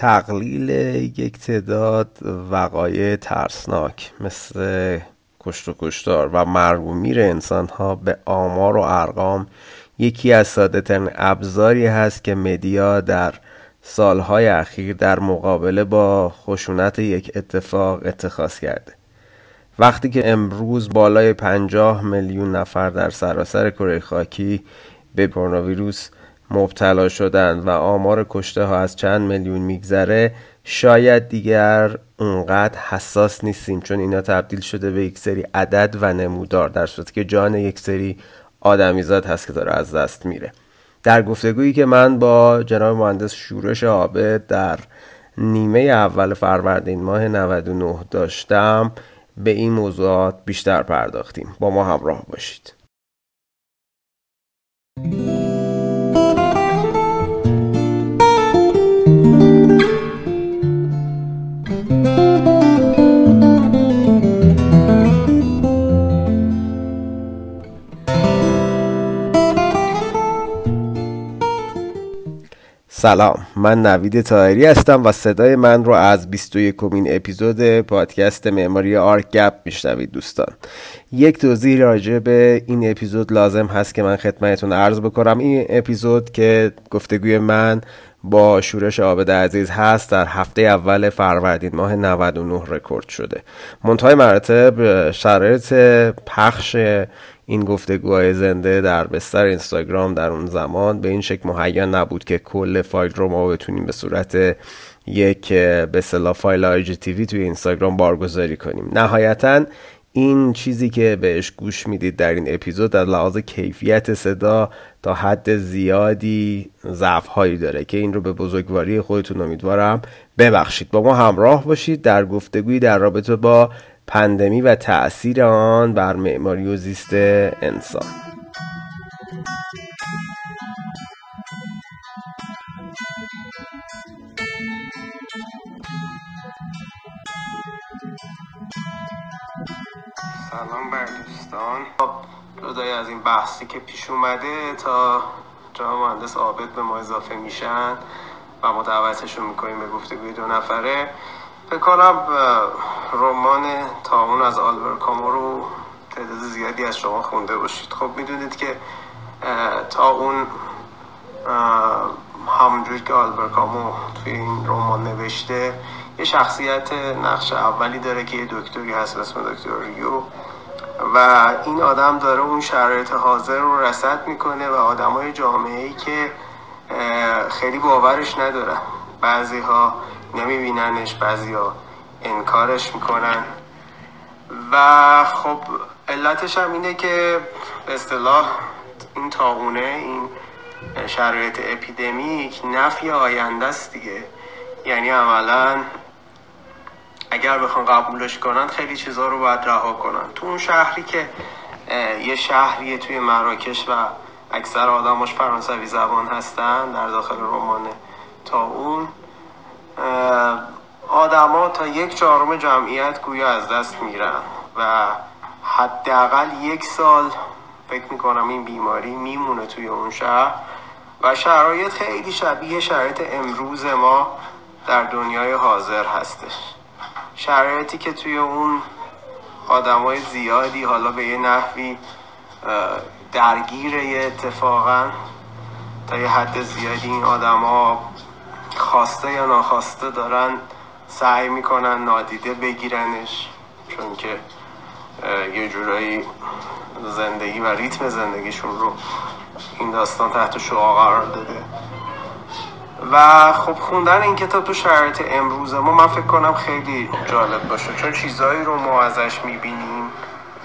تقلیل یک تعداد وقایع ترسناک مثل کشت و کشتار و مرگ و میر انسان ها به آمار و ارقام یکی از ساده ترین ابزاری هست که مدیا در سالهای اخیر در مقابله با خشونت یک اتفاق اتخاذ کرده. وقتی که امروز بالای پنجاه میلیون نفر در سراسر کره خاکی به کرونا ویروس مبتلا شدند و آمار کشته ها از چند میلیون میگذره شاید دیگر اونقدر حساس نیستیم چون اینا تبدیل شده به یک سری عدد و نمودار در صورتی که جان یک سری آدمیزاد هست که داره از دست میره. در گفتگویی که من با جناب مهندس شورش عابد در نیمه اول فروردین ماه 99 داشتم به این موضوعات بیشتر پرداختیم. با ما همراه باشید. سلام من نوید طاهری هستم و صدای من رو از 21 کمین اپیزود پادکست معماری آرک گپ میشنوید دوستان. یک توضیح راجع به این اپیزود لازم هست که من خدمتتون عرض بکنم. این اپیزود که گفتگوی من با شورش عابد عزیز هست در هفته اول فروردین ماه 99 رکورد شده. منتهای مراتب شرایط پخش این گفتگوهای زنده در بستر اینستاگرام در اون زمان به این شکل مهیا نبود که کل فایل رو ما بتونیم به صورت یک به صلاح فایل آی توی اینستاگرام بارگذاری کنیم. نهایتا این چیزی که بهش گوش می‌دید در این اپیزود در لحاظ کیفیت صدا تا حد زیادی ضعف هایی داره که این رو به بزرگواری خودتون امیدوارم ببخشید. با ما همراه باشید در گفتگویی در رابطه با پندمی و تأثیر آن بر معماری و زیست انسان. سلام بر دوستان. خب، جدای از این بحثی که پیش اومده تا جناب مهندس عابد به ما اضافه میشن و ما دعوتشون می‌کنیم به گفتگوی دو نفره. فکر کنم رمان تاون از آلبر کامو رو تعداد زیادی از شما خونده باشید. خب می‌دونید که تا اون همونجوری که آلبر کامو توی این رمان نوشته یه شخصیت نقش اولی داره که یه دکتری هست اسم دکتر ریو و این آدم داره اون شرایط حاضر رو رسد می‌کنه و آدمای جامعه ای که خیلی باورش ندارن. بعضی ها نمیبیننش بعضی ها انکارش می‌کنن. و خب علتش هم اینه که به اصطلاح این تاونه این شرایط اپیدمیک نفی آینده است دیگه. یعنی عملا اگر بخوان قبولش کنن خیلی چیزها رو باید رها کنن. تو اون شهری که یه شهریه توی مراکش و اکثر آدماش فرانسوی زبان هستن در داخل رمان تا اون آدما تا یک چهارم جمعیت گویا از دست میرن و حداقل یک سال فکر می‌کنم این بیماری میمونه توی اون شهر و شرایط خیلی شبیه شرایط امروز ما در دنیای حاضر هستش. شرایطی که توی اون آدمای زیادی حالا به یه نحوی درگیر اتفاقا تا یه حد زیادی این آدما خواسته یا ناخواسته دارن سعی می‌کنن نادیده بگیرنش چون که یه جورایی زندگی و ریتم زندگیشون رو این داستان تحت شعا قرار داده. و خب خوندن این کتاب تو شرایط امروز ما من فکر کنم خیلی جالب باشه چون چیزهایی رو ما ازش می‌بینیم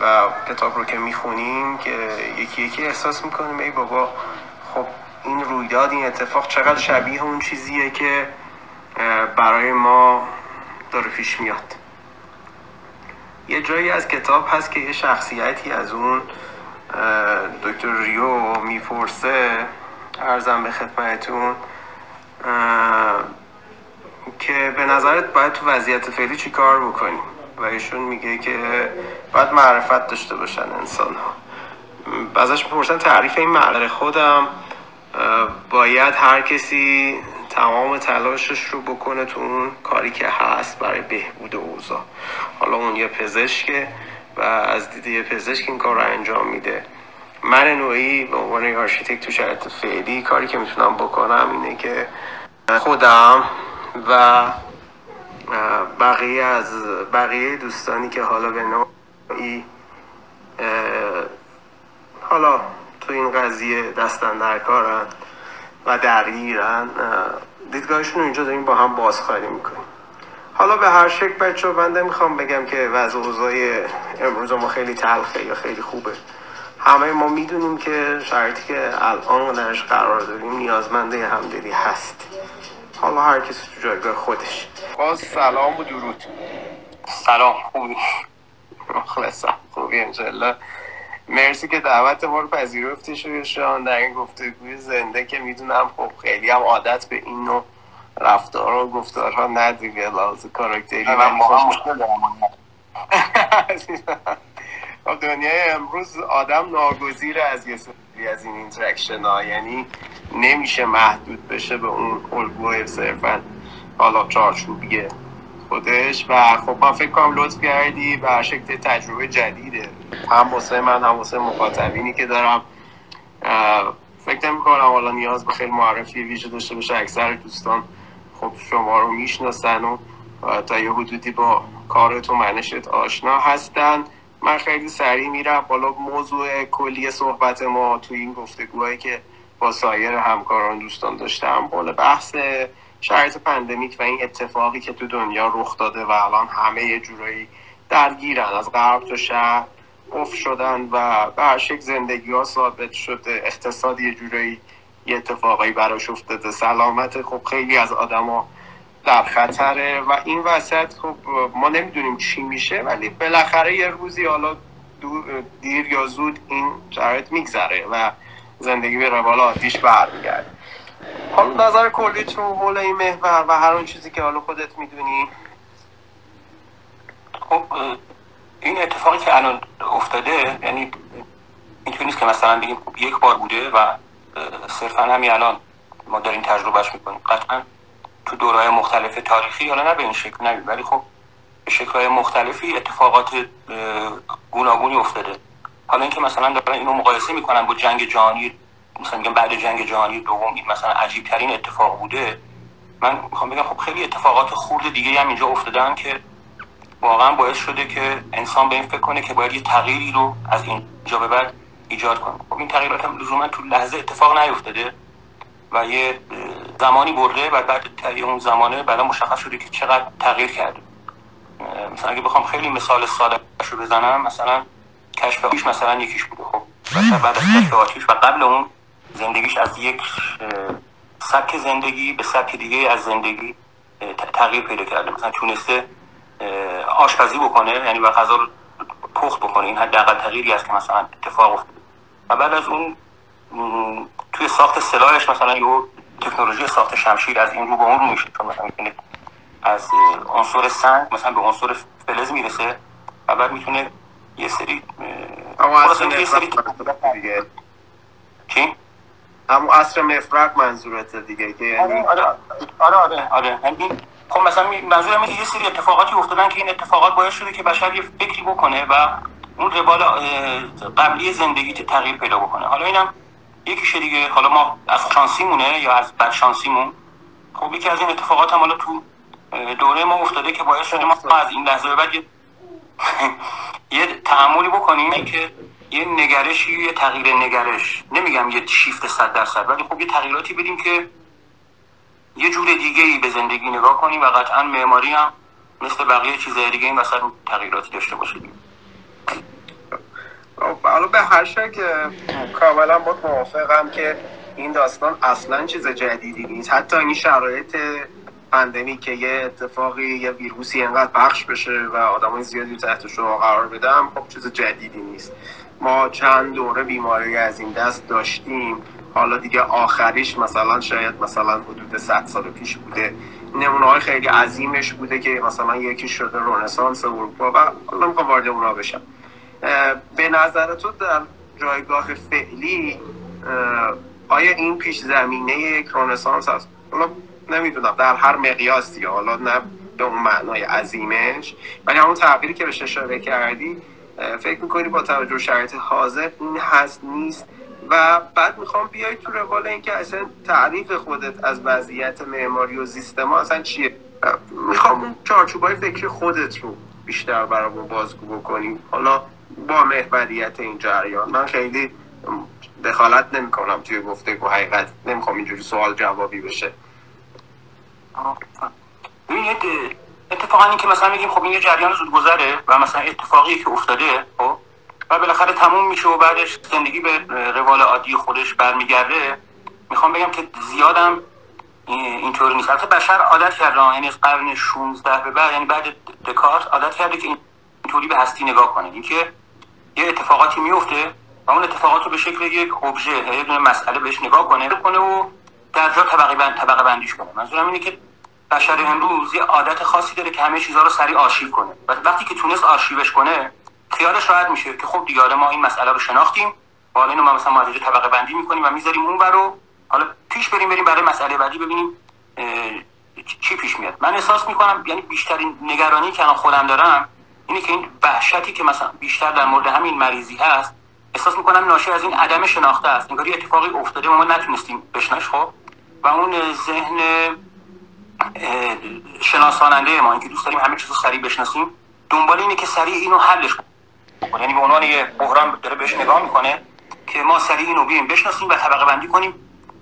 و کتاب رو که می‌خونیم که یکی یکی احساس می‌کنیم ای بابا خب این رویداد این اتفاق چقدر شبیه اون چیزیه که برای ما داره پیش میاد. یه جایی از کتاب هست که یه شخصیتی از اون دکتر ریو می‌پرسه ارزم به خدمتون که به نظرت باید تو وضعیت فعلی چی کار بکنیم و ایشون میگه که باید معرفت داشته باشن انسان ها ازش می‌پرسن تعریف این معرفت خودم. باید هر کسی تمام تلاشش رو بکنه تو اون کاری که هست برای بهبود اوضاع. حالا اون یه پزشکه و از دید یه پزشک این کار رو انجام میده. من نوعی به عنوان آرشیتکت تو شرایط فعلی کاری که می‌تونم بکنم اینه که خودم و بقیه از بقیه دوستانی که حالا به نوعی حالا تو این قضیه دستن در کارن و درگیرن دیدگاهشون رو اینجا داریم با هم بازخواهی می‌کنیم. حالا به هر شکل بچه بنده می‌خوام بگم که وضع اوضاع امروز ما خیلی تلخه یا خیلی خوبه. همه ما می‌دونیم که شرطی که الان درش قرار داریم نیازمنده همدلی هست. حالا هر کسی تو جایگاه خودش. باز سلام و درود. سلام خوبی؟ مخلصم خوبی انشالله مرسی که دعوت ما رو پذیرفتی شان در این گفتگوی زنده که می‌دونم خب خیلی هم عادت به این نوع رفتار و گفتارها ندیگه لحاظ کاراکتری. من ما هم دنیای امروز آدم ناگزیر از یه سری از این interaction ها یعنی نمیشه محدود بشه به اون الگوهای صرفا حالا چارچوبیه خودش و خب من فکر کنم لطف کردی به شکل تجربه جدیده. هم واسه من هم واسه مخاطبینی که دارم. فکر نمی کنم حالا نیاز به خیلی معرفی ویژه داشته باشه. اکثر دوستان خب شما رو می‌شناسن و تا یه حدودی با کارت و منشت آشنا هستن. من خیلی سریع میرم. بالا موضوع کلی صحبت ما توی این گفتگوهایی که با سایر همکاران دوستان داشتم بالا بحث شرایط پندمیک و این اتفاقی که تو دنیا رخ داده و الان همه جورایی درگیرن از غرب تا شهر اف شدن و به هر شکل زندگی ها ثابت شده اقتصادی یه جورایی یه اتفاقایی براش افتاده سلامت خب خیلی از آدما در خطره و این وسط خب ما نمی‌دونیم چی میشه ولی بالاخره یه روزی حالا دیر یا زود این شرایط میگذره و زندگی به روال آتیش برمیگرده. حالا نظر کلی تو حول این محور و هر اون چیزی که حالا خودت می‌دونی. خب این اتفاقی که الان افتاده یعنی اینطور نیست که مثلا بگیم یک بار بوده و صرفا همین الان ما داریم تجربهش می‌کنیم. قطعا تو دورهای مختلف تاریخی حالا نه به این شکل نه ولی خب به شکلهای مختلفی اتفاقات گوناگونی افتاده. حالا اینکه مثلا دارن اینو مقایسه می‌کنن با جنگ جهانی مثلا میگم بعد جنگ جهانی دوم این مثلا عجیب ترین اتفاق بوده من می‌خوام بگم خب خیلی اتفاقات خورد دیگه هم اینجا افتادن که واقعا باعث شده که انسان به این فکر کنه که باید یه تغییری رو از اینجا به بعد ایجاد کنه. خب این تغییرات هم لزوما تو لحظه اتفاق نیفتاده و یه زمانی برده و بعد اون زمانه بعدا مشخص شده که چقدر تغییر کرده. مثلا اگه بخوام خیلی مثال ساده رو بزنم مثلا کشف آتیش مثلا یکیش بوده. خب بعد از کشف آتیش و قبل اون زندگیش از یک سبک زندگی به سبک دیگه از زندگی تغییر پیدا کرده. مثلا تونسته آشپزی بکنه یعنی و غذا رو پخت بکنه. این حداقل تغییری است که مثلا اتفاق افتاده. و بعد از اون توی ساخت سلاحش مثلا یه تکنولوژی ساخت شمشیر از این رو به اون رو میشه. چون مثلا می‌تونه از عنصر سنگ مثلا به عنصر فلز می‌رسه و بعد می‌تونه یه سری اما یه سری چی؟ همون عصر مفرق منظورت دیگه که یعنی آره آره. آره, آره. یعنی خب مثلا منظورم اینه یه سری اتفاقاتی افتادن که این اتفاقات باعث شده که بشر یه فکری بکنه و اون روال قبلی زندگی تغییر پیدا بکنه. حالا اینم یکیشه دیگه. حالا ما از شانسیمونه یا از بد شانسیمون. خب یکی از این اتفاقات هم حالا تو دوره ما افتاده که باعث شده ما از این لحظه بعد یه, یه تعاملی بکنیم که یه نگرشی یه تغییر نگرش. نمیگم یه شیفت صد درصد ولی خب یه تغییراتی بدیم که یه جور دیگه ای به زندگی نگاه کنیم و قطعا معماری هم مثل بقیه چیزهای دیگه این مثلا تغییراتی داشته باشه حالا به هر شکل کاملا با موافقم که این داستان اصلا چیز جدیدی نیست. حتی این شرایط پندمی که یه اتفاقی یه ویروسی انقدر پخش بشه و آدمای زیادی تحت شعا قرار بدم خب چیز جدیدی نیست. ما چند دوره بیماری از این دست داشتیم. حالا دیگه آخریش مثلا شاید مثلا حدود 100 سال پیش بوده. نمونه های خیلی عظیمش بوده که مثلا یکی شده رونسانس اروپا و حالا می‌خوام وارد اونا بشم. به نظر تو در جایگاه فعلی آیا این پیش زمینه یک رونسانس هست؟ حالا نمی‌دونم در هر مقیاسی حالا نه به اون معنای عظیمش ولی همون تغییری که بهش اشاره کردی فکر می‌کنی با توجه شرایط حاضر این هست نیست؟ و بعد می‌خوام بیای تو روال اینکه اصلا تعریف خودت از وضعیت معماری و سیستم اصلا چیه؟ می‌خوام اون چارچوبای فکری خودت رو بیشتر برامون بازگو بکنیم حالا با محوریت این جریان من خیلی دخالت نمی کنم توی گفتگو حقیقت نمی‌خوام اینجوری سوال جوابی بشه. اتفاقا این که مثلا میگیم خب این یه جریان زود گذره و مثلا اتفاقی که افتاده خب و بالاخره تموم میشه و بعدش زندگی به روال عادی خودش برمیگرده می‌خوام بگم که زیادم اینطوری نیست. البته بشر عادت کرده یعنی از قرن 16 به بعد یعنی بعد دکارت عادت کرده که اینطوری به هستی نگاه کنه. اینکه یه اتفاقاتی میفته و اون اتفاقات رو به شکل یک ابژه یه دونه مسئله بهش نگاه کنه کنه و در جا طبقه بند طبقه بندیش کنه. منظورم اینه که بشر امروز یه عادت خاصی داره که همه چیزها رو سریع آرشیو کنه. و وقتی که تونست آرشیوش کنه خیالش راحت میشه که خب دیگه ما این مسئله رو شناختیم. حالا اینو ما مثلا مدرج طبقه بندی می‌کنیم و می‌ذاریم اون رو. حالا پیش بریم بریم برای مسئله بعدی ببینیم چی پیش میاد. من احساس می‌کنم یعنی بیشترین نگرانی که الان خودم دارم اینه که این وحشتی که مثلا بیشتر در مورد همین مریضی هست احساس می‌کنم ناشی از این عدم شناخته است. انگاری اتفاقی افتاده ما نتونستیم بشناش خب؟ و اون ذهن شناساننده ما اینکه دوست داریم همه چیز رو سریع بشناسیم. دنبال اینه که سریع اینو حلش کنیم. یعنی به عنوان یه بحران داره بهش نگاه می‌کنه که ما سریع اینو بیایم بشناسیم و طبقه بندی کنیم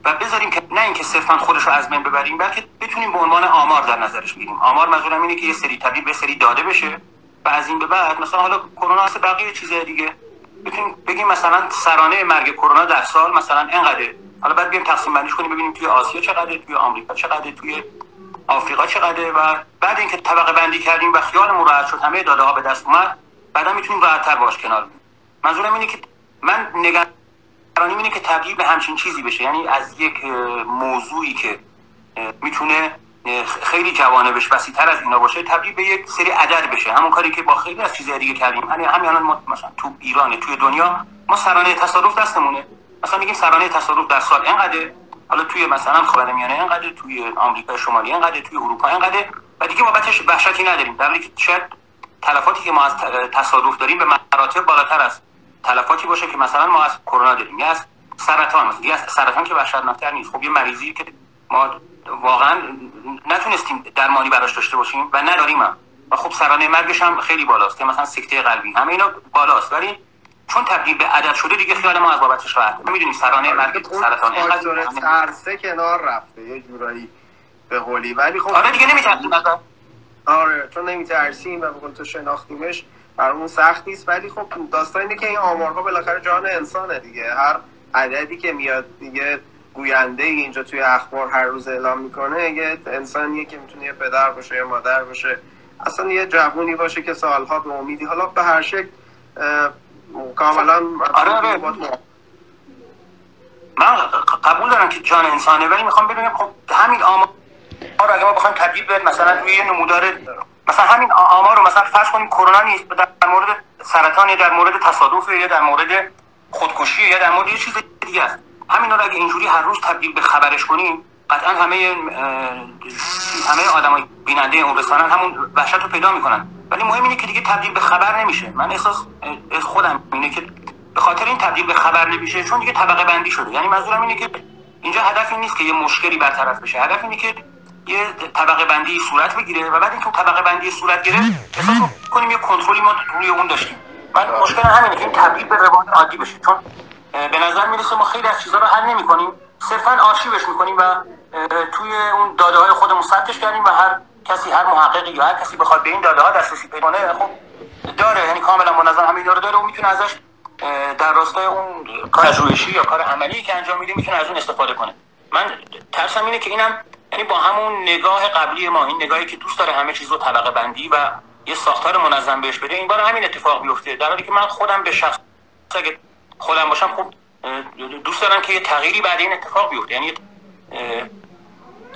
و بذاریم که نه اینکه صرفا خودش رو از بین ببریم بلکه بتونیم به عنوان آمار در نظرش بگیریم. آمار منظورم اینه که یه سری تبدیل به سری داده بشه و از این به بعد مثلا حالا کرونا هست بقیه چیزای دیگه. بتونیم بگیم مثلا سرانه مرگ کرونا در سال مثلا اینقدر حالا بعد بیایم تقسیم بندیش کنیم ببینیم توی آسیا چقدره توی آمریکا چقدره توی آفریقا چقدره و بعد اینکه طبقه بندی کردیم و خیالمون راحت شد همه داده ها به دست اومد بعدا می‌تونیم راحتتر باش کنار منظورم اینه که من نگرانیم اینه که تبدیل به همچین چیزی بشه. یعنی از یک موضوعی که می‌تونه خیلی جوانبش تر از اینا باشه تبدیل به یک سری عدد بشه. همون کاری که با خیلی از چیزهای دیگه کردیم. همین همین الان مثلا تو ایران توی دنیا ما سرانه تصادف دستمونه. مثلا میگیم سرانه تصادف در سال اینقدر حالا توی مثلا خاورمیانه اینقدر توی آمریکا شمالی اینقدر توی اروپا اینقدر. و دیگه بابتش وحشتی نداریم. در که شاید تلفاتی که ما از تصادف داریم به مراتب بالاتر است تلفاتی باشه که مثلا ما از کرونا داریم. یا از سرطان مثلا. یا از سرطان که وحشتناکتر نیست. خب یه مریضی که ما واقعا نتونستیم درمانی براش داشته باشیم و نداریم هم. و خب سرانه مرگش هم خیلی بالاست. که مثلا سکته قلبی. همه اینا بالاست. ولی چون تبدیل به عدد شده دیگه خیال ما از بابتش راحت می‌دونی سرانه مرگ سرطان اینقدر ترسه کنار رفته یه جورایی به قولی. ولی خب آره دیگه نمیترسیم آره چون نمیترسیم و بقول تو شناختیمش برامون سخت نیست. ولی خب داستان اینه که این آمارها بالاخره جان انسانه دیگه. هر عددی که میاد دیگه گوینده اینجا توی اخبار هر روز اعلام می‌کنه یه انسانیه که می‌تونه یه پدر باشه یا مادر باشه. اصلا یه جوونی باشه که سالها به امیدی حالا به هر شکل کاملا آره آره. من قبول دارم که جان انسانه ولی می‌خوام ببینم خب همین آمار رو اگه ما بخوایم تبدیل به مثلا روی یه نمودار مثلا همین آمار رو مثلا فرض کنیم کرونا نیست در مورد سرطان یا در مورد تصادف یا در مورد خودکشی یا در مورد یه چیز دیگه است. همین رو اگه اینجوری هر روز تبدیل به خبرش کنیم قطعا همه همه آدمای بیننده اون رسانن همون وحشت رو پیدا می‌کنن. ولی مهم اینه که دیگه تبدیل به خبر نمیشه. من احساس خودم اینه که به خاطر این تبدیل به خبر نمیشه چون دیگه طبقه بندی شده. یعنی منظورم اینه که اینجا هدف این نیست که یه مشکلی برطرف بشه. هدف اینه که یه طبقه بندی صورت بگیره و بعد اینکه طبقه بندی صورت گرفت احساس کنیم یه کنترلی ما روی اون داشتیم. من مشکل همینه که این تبدیل به روال عادی بشه. چون به نظر می‌رسه ما خیلی از چیزها رو حل نمی‌کنیم. صرفا آرشیوش می‌کنیم و توی اون داده های خودمون ثبتش کردیم و هر کسی هر محققی یا هر کسی بخواد به این داده ها دسترسی پیدا کنه خب داره یعنی کاملا منظم همین داره داره و می‌تونه ازش در راستای اون کار پژوهشی یا کار عملی که انجام میده می‌تونه از اون استفاده کنه. من ترسم اینه که اینم یعنی با همون نگاه قبلی ما این نگاهی که دوست داره همه چیز رو طبقه بندی و یه ساختار منظم بهش بده این بار همین اتفاق بیفته در حالی که من خودم به شخص اگه خودم باشم خب دوست دارم که یه تغییری بعد این اتفاق بیفته یعنی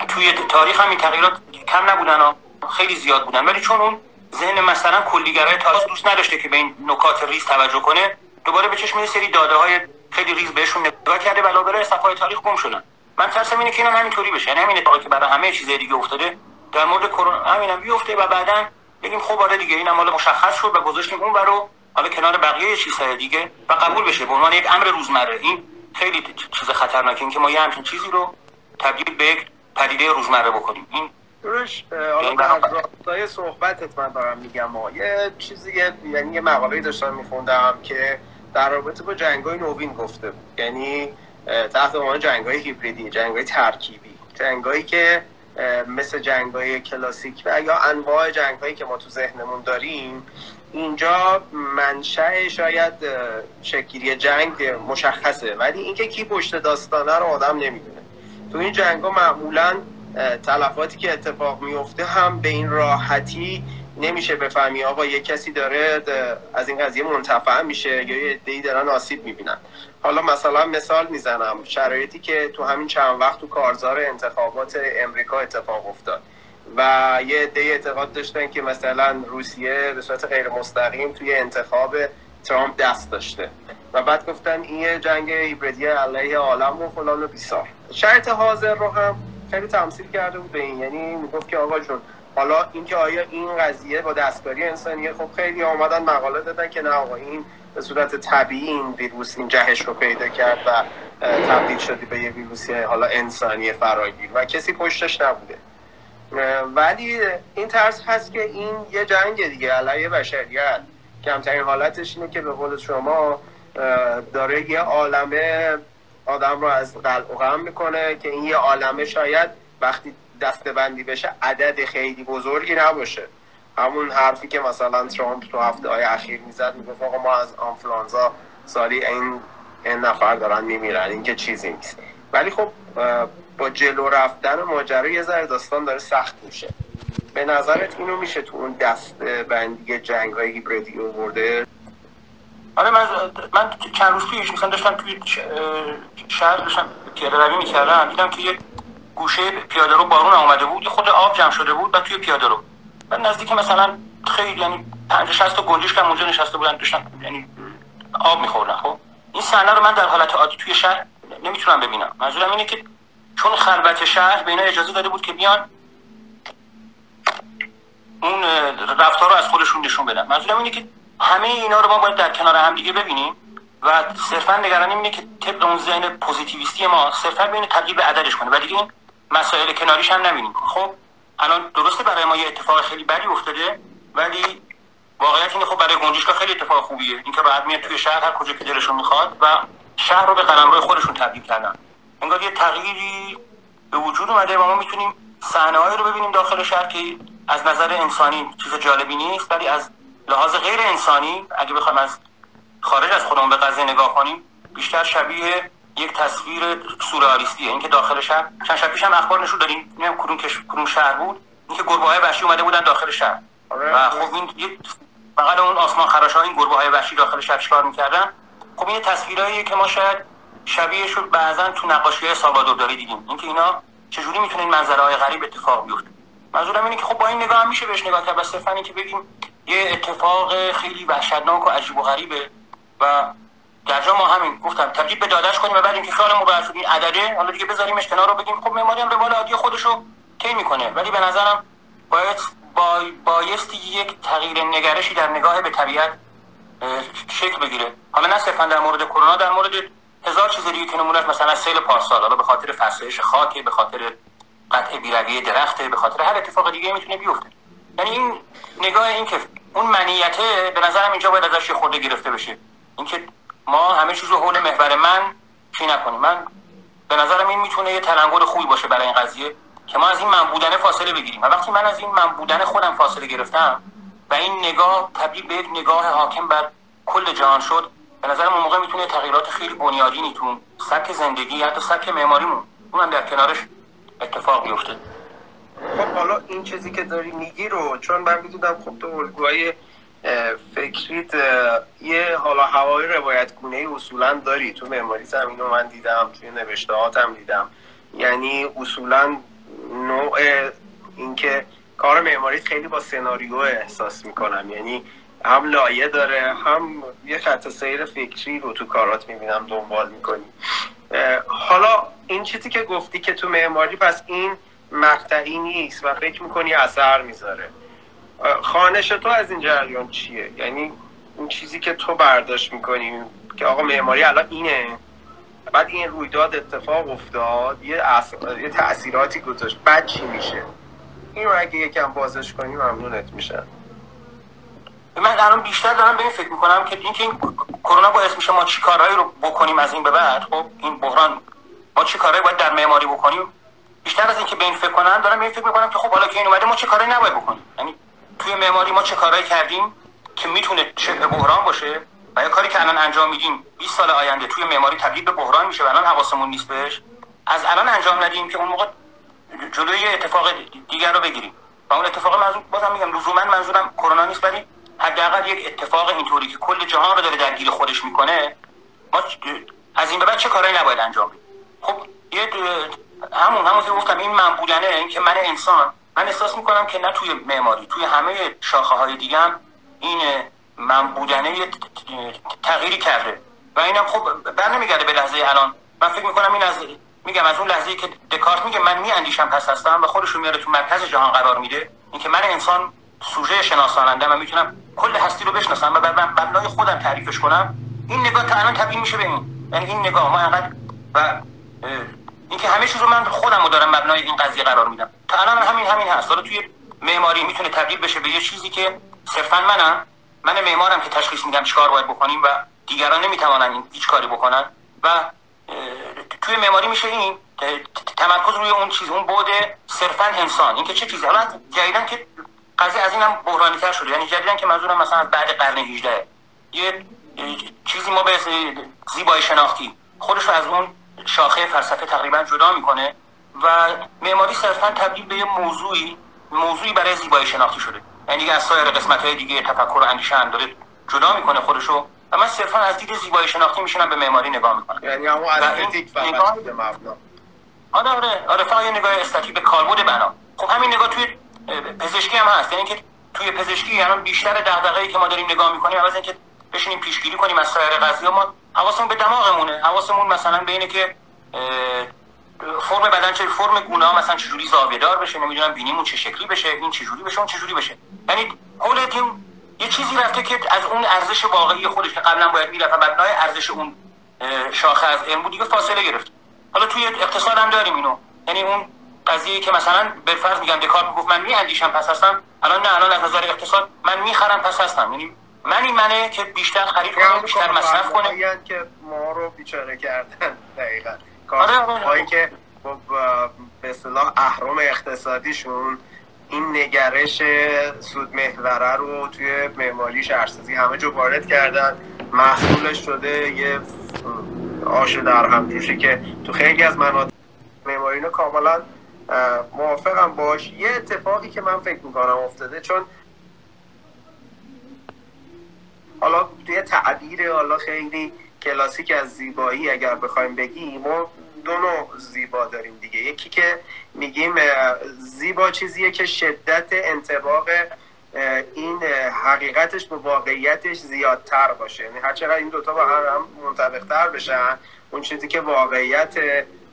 توی تاریخ هم این تغییرات کم نبودن و خیلی زیاد بودن. ولی چون اون ذهن مثلا کلیگرای تاریخ دوست نداشته که به این نکات ریز توجه کنه دوباره به چشم یه سری داده های خیلی ریز بهشون نگاه کرده و لابلای صفحه تاریخ گم شدن. من ترسم اینه که اینم همینطوری بشه. یعنی همین که برای همه چیز دیگه افتاده در مورد کرونا همینم بیفته و بعدا بگیم خب آره دیگه این مال مشخص شد و گذاشتیم اون برو حالا کنار بقیه چیزهای دیگه و قبول بشه. به عنوان یک امر روزمره. این خیلی چیز خطرناکه. اینکه ما یه همچین چیزی رو تبدیل به یک پدیده روزمره بکنیم. این درش حالا راستای صحبتت من دارم میگم ما یه چیزی یعنی یه مقاله داشتم میخوندم که در رابطه با جنگای نوین گفته بود. یعنی تحت عنوان جنگای هیبریدی جنگای ترکیبی. جنگایی که مثل جنگای کلاسیک و یا انواع جنگایی که ما تو ذهنمون داریم اینجا منشأ شاید شکلی جنگ مشخصه. ولی اینکه کی پشت داستانه رو آدم نمی‌دونه. تو این جنگ ها معمولا تلفاتی که اتفاق میفته هم به این راحتی نمیشه بفهمی. آقا یه کسی داره از این قضیه منتفع میشه یا یه عده‌ای دارن آسیب می‌بینن. حالا مثلا مثال می‌زنم. شرایطی که تو همین چند وقت تو کارزار انتخابات امریکا اتفاق افتاد و یه عده اعتقاد داشتن که مثلا روسیه به صورت غیر مستقیم توی انتخاب ترامپ دست داشته. و بعد گفتن این جنگ هیبریدی علیه عالم و فلان و بیسار. شرط حاضر رو هم خیلی تمثیل کرده بود به این. یعنی می‌گفت که آقا جون حالا اینکه آیا این قضیه با دستکاری انسانیه خب خیلی آمدن مقاله دادن که نه آقا این به صورت طبیعی این ویروس این جهش رو پیدا کرد و تبدیل شدی به یه ویروسی حالا انسانی فراگیر. و کسی پشتش نبوده. ولی این ترس هست که این یه جنگ دیگه علیه بشریت. کمترین حالتش اینه که به قول شما داره یه عالمه آدم رو از قلق و غم می‌کنه که این یه عالمه شاید وقتی دستبندی بشه عدد خیلی بزرگی نباشه. همون حرفی که مثلا ترامپ تو هفته های اخیر می‌زد می‌گفت آقا ما از آنفلانزا سالی این این نفر دارن میمیرن این که چیزی نیست. ولی خب با جلو رفتن ماجرا یه ذره داستان داره سخت میشه. به نظرت اینو میشه تو اون دست بندی جنگ های هیبریدی ورده آره من من چند روز پیش مثلا داشتم توی شهر داشتم پیاده روی می‌کردم دیدم که یه گوشه پیاده رو بارون آمده بود خود آب جمع شده بود و توی پیاده رو. و نزدیک مثلا خیلی یعنی 50 60 تا گنجش که اونجا نشسته بودن داشتن یعنی آب میخوردن. خب این صحنه رو من در حالت عادی توی شهر نمی‌تونم ببینم. منظورم اینه که چون خلوت شهر به اینا اجازه داده بود که بیان اون رفتار رو از خودشون نشون بدن. منظورم اینه که همه اینا رو ما باید در کنار هم دیگه ببینیم و صرفا نگرانی اینه که طبق اون ذهن پوزیتیویستی ما صرفا ببینه تبدیل به عددش کنه. و دیگه این مسائل کناریش هم نبینیم خب الان درسته برای ما یه اتفاق خیلی بدی افتاده ولی واقعیت اینه خب برای گنجشگاه خیلی اتفاق خوبیه. اینکه راحت میاد توی شهر هر کجا که دلشون می‌خواد و شهر رو به قلمرو خودشون تبدیل کردن. انگار یه تغییری به وجود اومده و ما می‌تونیم صحنه رو ببینیم داخل شهر که از نظر انسانی چیز جالبی نیست ولی از لحاظ غیر انسانی اگه بخوایم از خارج از خودمون به قضیه نگاه کنیم بیشتر شبیه یک تصویر سورئالیستیه. اینکه داخل شهر چند شب پیش هم اخبار نشون دادیم نمی‌دونم کدوم کش کدوم شهر بود اینکه گربه های وحشی اومده بودن داخل شهر. آره. و خب این فقط اون آسمان خراش ها این گربه های وحشی داخل شهر چیکار می‌کردن؟ خب این تصویرهایی که ما شاید شبیه شد بعضا تو نقاشی های سالوادور داری دیدیم. اینکه اینا چجوری می‌تونه این منظره های غریب اتفاق بیفته؟ منظورم اینه که خب با این نگاه میشه بهش نگاه کرد. بس صرفا که بگیم یه اتفاق خیلی وحشتناک و عجیب و غریبه. و در ما همین گفتم تبدیل به دادش کنیم و بعد اینکه راحت شد این عدده حالا دیگه بذاریمش کنار رو بگیم خب معماری هم روال عادی خودشو طی می‌کنه. ولی به نظرم باید با بایستی یک تغییر نگرشی در نگاه به طبیعت شکل بگیره. حالا نه صرفا در مورد کرونا در مورد هزار چیز دیگه که نمونهش مثلا سیل پارسال حالا به خاطر فرسایش خاک به خاطر قطع بیروی درخته به خاطر هر اتفاق دیگه می‌تونه بیفته. یعنی این نگاه این که اون منیته به نظرم اینجا باید ازش خورده گرفته بشه. اینکه ما همه چیز رو حول محور من چی نکنیم؟ من به نظرم این می‌تونه یه تلنگر خوبی باشه برای این قضیه که ما از این من بودن فاصله بگیریم. و وقتی من از این من بودن خودم فاصله گرفتم و این نگاه تبدیل به نگاه حاکم بر کل جهان شد به نظرم اون موقع می‌تونه تغییرات خیلی بنیادینی تو سبک زندگی حتی سبک معماریمون اونم در کنارش اتفاق بیفته خب حالا این چیزی که داری میگی رو چون من می‌دونم خب تو الگوهای فکریت یه حالا هوای روایت گونه اصولا داری. تو معماری زمین رو من دیدم توی نوشتهاتم دیدم. یعنی اصولا نوع اینکه کار معماری خیلی با سناریو احساس می‌کنم. یعنی هم لایه داره هم یه خط سیر فکری رو تو کارات می‌بینم دنبال می‌کنی. حالا این چیزی که گفتی که تو معماری پس این مقطعی نیست و فکر می‌کنی اثر می‌ذاره. خانش تو از این جریان چیه؟ یعنی اون چیزی که تو برداشت می‌کنی که آقا معماری الان اینه بعد این رویداد اتفاق افتاد یه, یه تاثیراتی گذاشت بعد چی میشه؟ این رو اگه یکم بازش کنی ممنونت میشن من الان بیشتر دارم به این فکر می‌کنم که اینکه این کرونا باعث میشه ما چی کارهایی رو بکنیم از این به بعد خب این بحران ما چی کارهایی باید در معماری بکنیم؟ بیشتر از اینکه به این فکر کنم دارم به این فکر می‌کنم که خب حالا که این اومده ما چه کارهایی نباید بکنیم؟ یعنی توی معماری ما چه کارهایی کردیم که می‌تونه چه بحران باشه؟ و یا کاری که الان انجام میدیم 20 سال آینده توی معماری تبدیل به بحران میشه و الان حواسمون نیست بهش؟ از الان انجام ندیم که اون موقع جلوی اتفاق دیگر رو بگیریم. و اون اتفاق منظور بازم میگم لزوما منظورم کرونا نیست ولی حداقل یک اتفاق اینطوری که کل جهان رو داره درگیر خودش می‌کنه ما از این به بعد چه کارهایی نباید انجام بدیم؟ خب یه همون همون که گفتم این من بودنه این که من انسان. من احساس می‌کنم که نه توی معماری توی همه شاخه های دیگه هم این من بودنه تغییری کرده. و اینم خب بر نمیگرده به لحظه الان. من فکر می‌کنم این از میگم از اون لحظه که دکارت میگه من میاندیشم پس هستم و خودش رو میاره تو مرکز جهان قرار میده. اینکه من انسان سوژه شناساننده و می‌تونم کل هستی رو بشناسم و مبنای خودم تعریفش کنم. این نگاه تا الان تبدیل میشه به این. یعنی این نگاه ما انقدر و اینکه همه چیز رو من خودم رو دارم مبنای این قضیه قرار میدم. تا الان همین همین هست. حالا توی معماری می‌تونه تبدیل بشه به یه چیزی که صرفا منم من معمارم که تشخیص میدم چیکار باید بکنیم و دیگران نمی‌توانن این هیچ کاری بکنن. و توی معماری میشه این. تمرکز روی اون چیز اون بود صرفا انسان. این که چه چیزی؟ حالا جدیدن که قضیه از اینم بحرانی تر شده. یعنی جدیدن که منظورم مثلا بعد قرن 18 یه چیزی ما به زیبایی شناختی. خودش رو از اون شاخه فلسفه تقریبا جدا می‌کنه و معماری صرفا تبدیل به یه موضوعی موضوعی برای زیبایی شناختی شده. یعنی از سایر قسمت های دیگه تفکر و اندیشه داره جدا می‌کنه خودشو و من صرفا از دید زیبایی شناختی میشنم به معماری نگاه می‌کنم. یعنی همون استتیک فقط به مبنا آره آره. آره فقط یه نگاه استاتیک به کاربرد بنا. خب همین نگاه توی پزشکی هم هست. یعنی که توی پزشکی یعنی بیشتر دغدغه‌ای که ما داریم نگاه می‌کنیم عوض اینکه بشینیم پیشگیری کنیم از سایر قضیه ما حواسمون به دماغمونه. حواسمون مثلا به اینه که فرم بدن چه فرم گونه مثلا چجوری زاویه دار بشه نمی‌دونم بینیمون چه شکلی بشه این چجوری بشه اون چجوری بشه. یعنی حول تیم یه چیزی رفته که از اون ارزش واقعی خودش که قبلا باید می‌رفت و مبنای ارزش اون شاخه از علم بود دیگه فاصله گرفت. حالا توی اقتصاد هم داریم اینو. یعنی اون قضیه که مثلا به فرض میگم دکارت می‌گفت من میاندیشم پس هستم الان نه الان از نظر اقتصاد من می‌خرم پس هستم. یعنی منی منه که بیشتر خرید کنه بیشتر مصرف کنه که ما رو بیچاره کردن. دقیقاً. کارهایی که به اصطلاح اهرم اقتصادیشون این نگرش سود محوره رو توی معماری شهرسازی همه جا وارد کردن. محصولش شده یه آش در همجوشی که تو خیلی از مناطق معماری کاملا موافقم باش. یه اتفاقی که من فکر می‌کنم افتاده چون حالا توی تعبیر حالا خیلی کلاسیک از زیبایی اگر بخوایم بگیم ما دو نوع زیبا داریم دیگه. یکی که میگیم زیبا چیزیه که شدت انتباق این حقیقتش به واقعیتش زیادتر باشه. یعنی هر چقدر این دوتا با هم منطبقتر بشن اون چیزی که واقعیت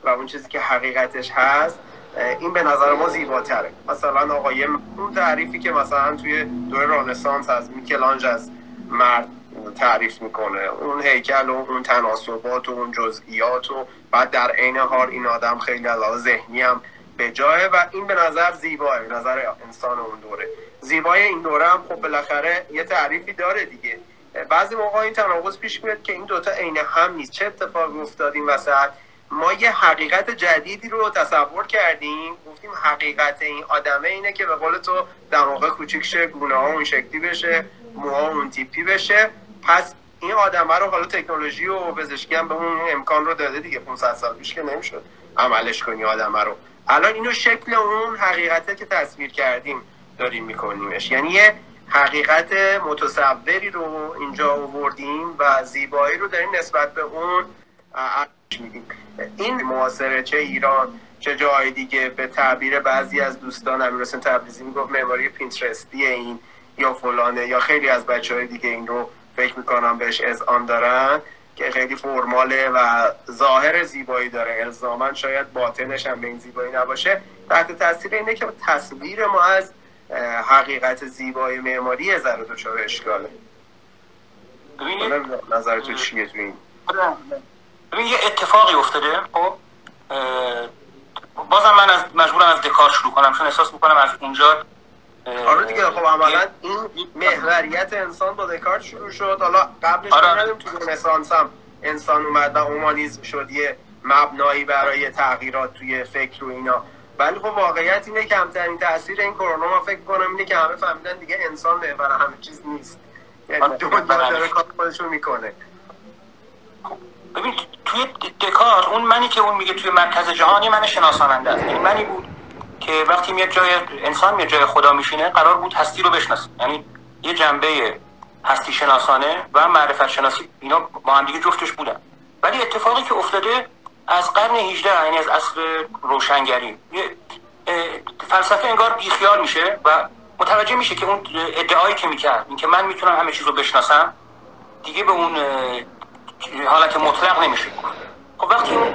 و اون چیزی که حقیقتش هست این به نظر ما زیباتره. مثلا آقای اون تعریفی که مثلا توی دوره رانسانس از میکلانج از مرد تعریف می‌کنه. اون هیکل و اون تناسبات و اون جزئیات و بعد در عین حال این آدم خیلی علاوه ذهنی هم به جایه و این به نظر زیباه نظر انسان اون دوره. زیبای این دوره هم خب بالاخره یه تعریفی داره دیگه. بعضی موقع این تناقض پیش میاد که این دوتا عین هم نیست. چه اتفاقی افتاد این وسط؟ ما یه حقیقت جدیدی رو تصور کردیم. گفتیم حقیقت این آدمه اینه که به قول تو دماغه کوچیک شه گونه ها اون شکلی بشه موها اون تیپی بشه. پس این آدمه رو حالا تکنولوژی و پزشکی هم به اون امکان رو داده دیگه. 500 سال پیش که نمی‌شد عملش کنی آدمه رو. الان اینو شکل اون حقیقته که تصویر کردیم داریم میکنیمش. یعنی یه حقیقت متصوری رو اینجا آوردیم و زیبایی رو داریم نسبت به اون این معاصره چه ایران چه جای دیگه به تعبیر بعضی از دوستان امیرحسین تبریزی می‌گفت معماری پینترستی این یا فلانه یا خیلی از بچه های دیگه این رو فکر می‌کنم بهش آن دارن که خیلی فرماله و ظاهر زیبایی داره. الزاما شاید باطنش هم به این زیبایی نباشه. تحت تاثیر اینه که تصویر ما از حقیقت زیبایی معماری ذره دچار اشکاله. نظر تو چیه تو این؟ ببین یه اتفاقی افتاده. خب بازم من از مجبورم از دکار شروع کنم چون احساس می‌کنم از اونجا آره دیگه خب عملا این محوریت انسان با دکارت شروع شد. حالا قبلش آره. تو رنسانس هم انسان اومد و اومانیزم شد یه مبنایی برای تغییرات توی فکر و اینا. ولی خب واقعیت اینه که کمترین تاثیر این کرونا ما فکر کنم اینه که همه فهمیدن دیگه انسان محور همه چیز نیست. یعنی آره، دنیا داره کار خودشو می‌کنه. ببین توی دکار اون منی که اون میگه توی مرکز جهانی من شناساننده است. یعنی منی بود که وقتی میاد جای انسان میاد جای خدا میشینه قرار بود هستی رو بشناسه. یعنی یه جنبه هستی شناسانه و معرفت شناسی اینا با هم دیگه جفتش بودن. ولی اتفاقی که افتاده از قرن 18 یعنی از اصل روشنگری فلسفه انگار بیخیال میشه و متوجه میشه که اون ادعایی که می‌کرد اینکه من می‌تونم همه چیز رو بشناسم دیگه به اون حالت مطلق نمیشه. خب وقتی اون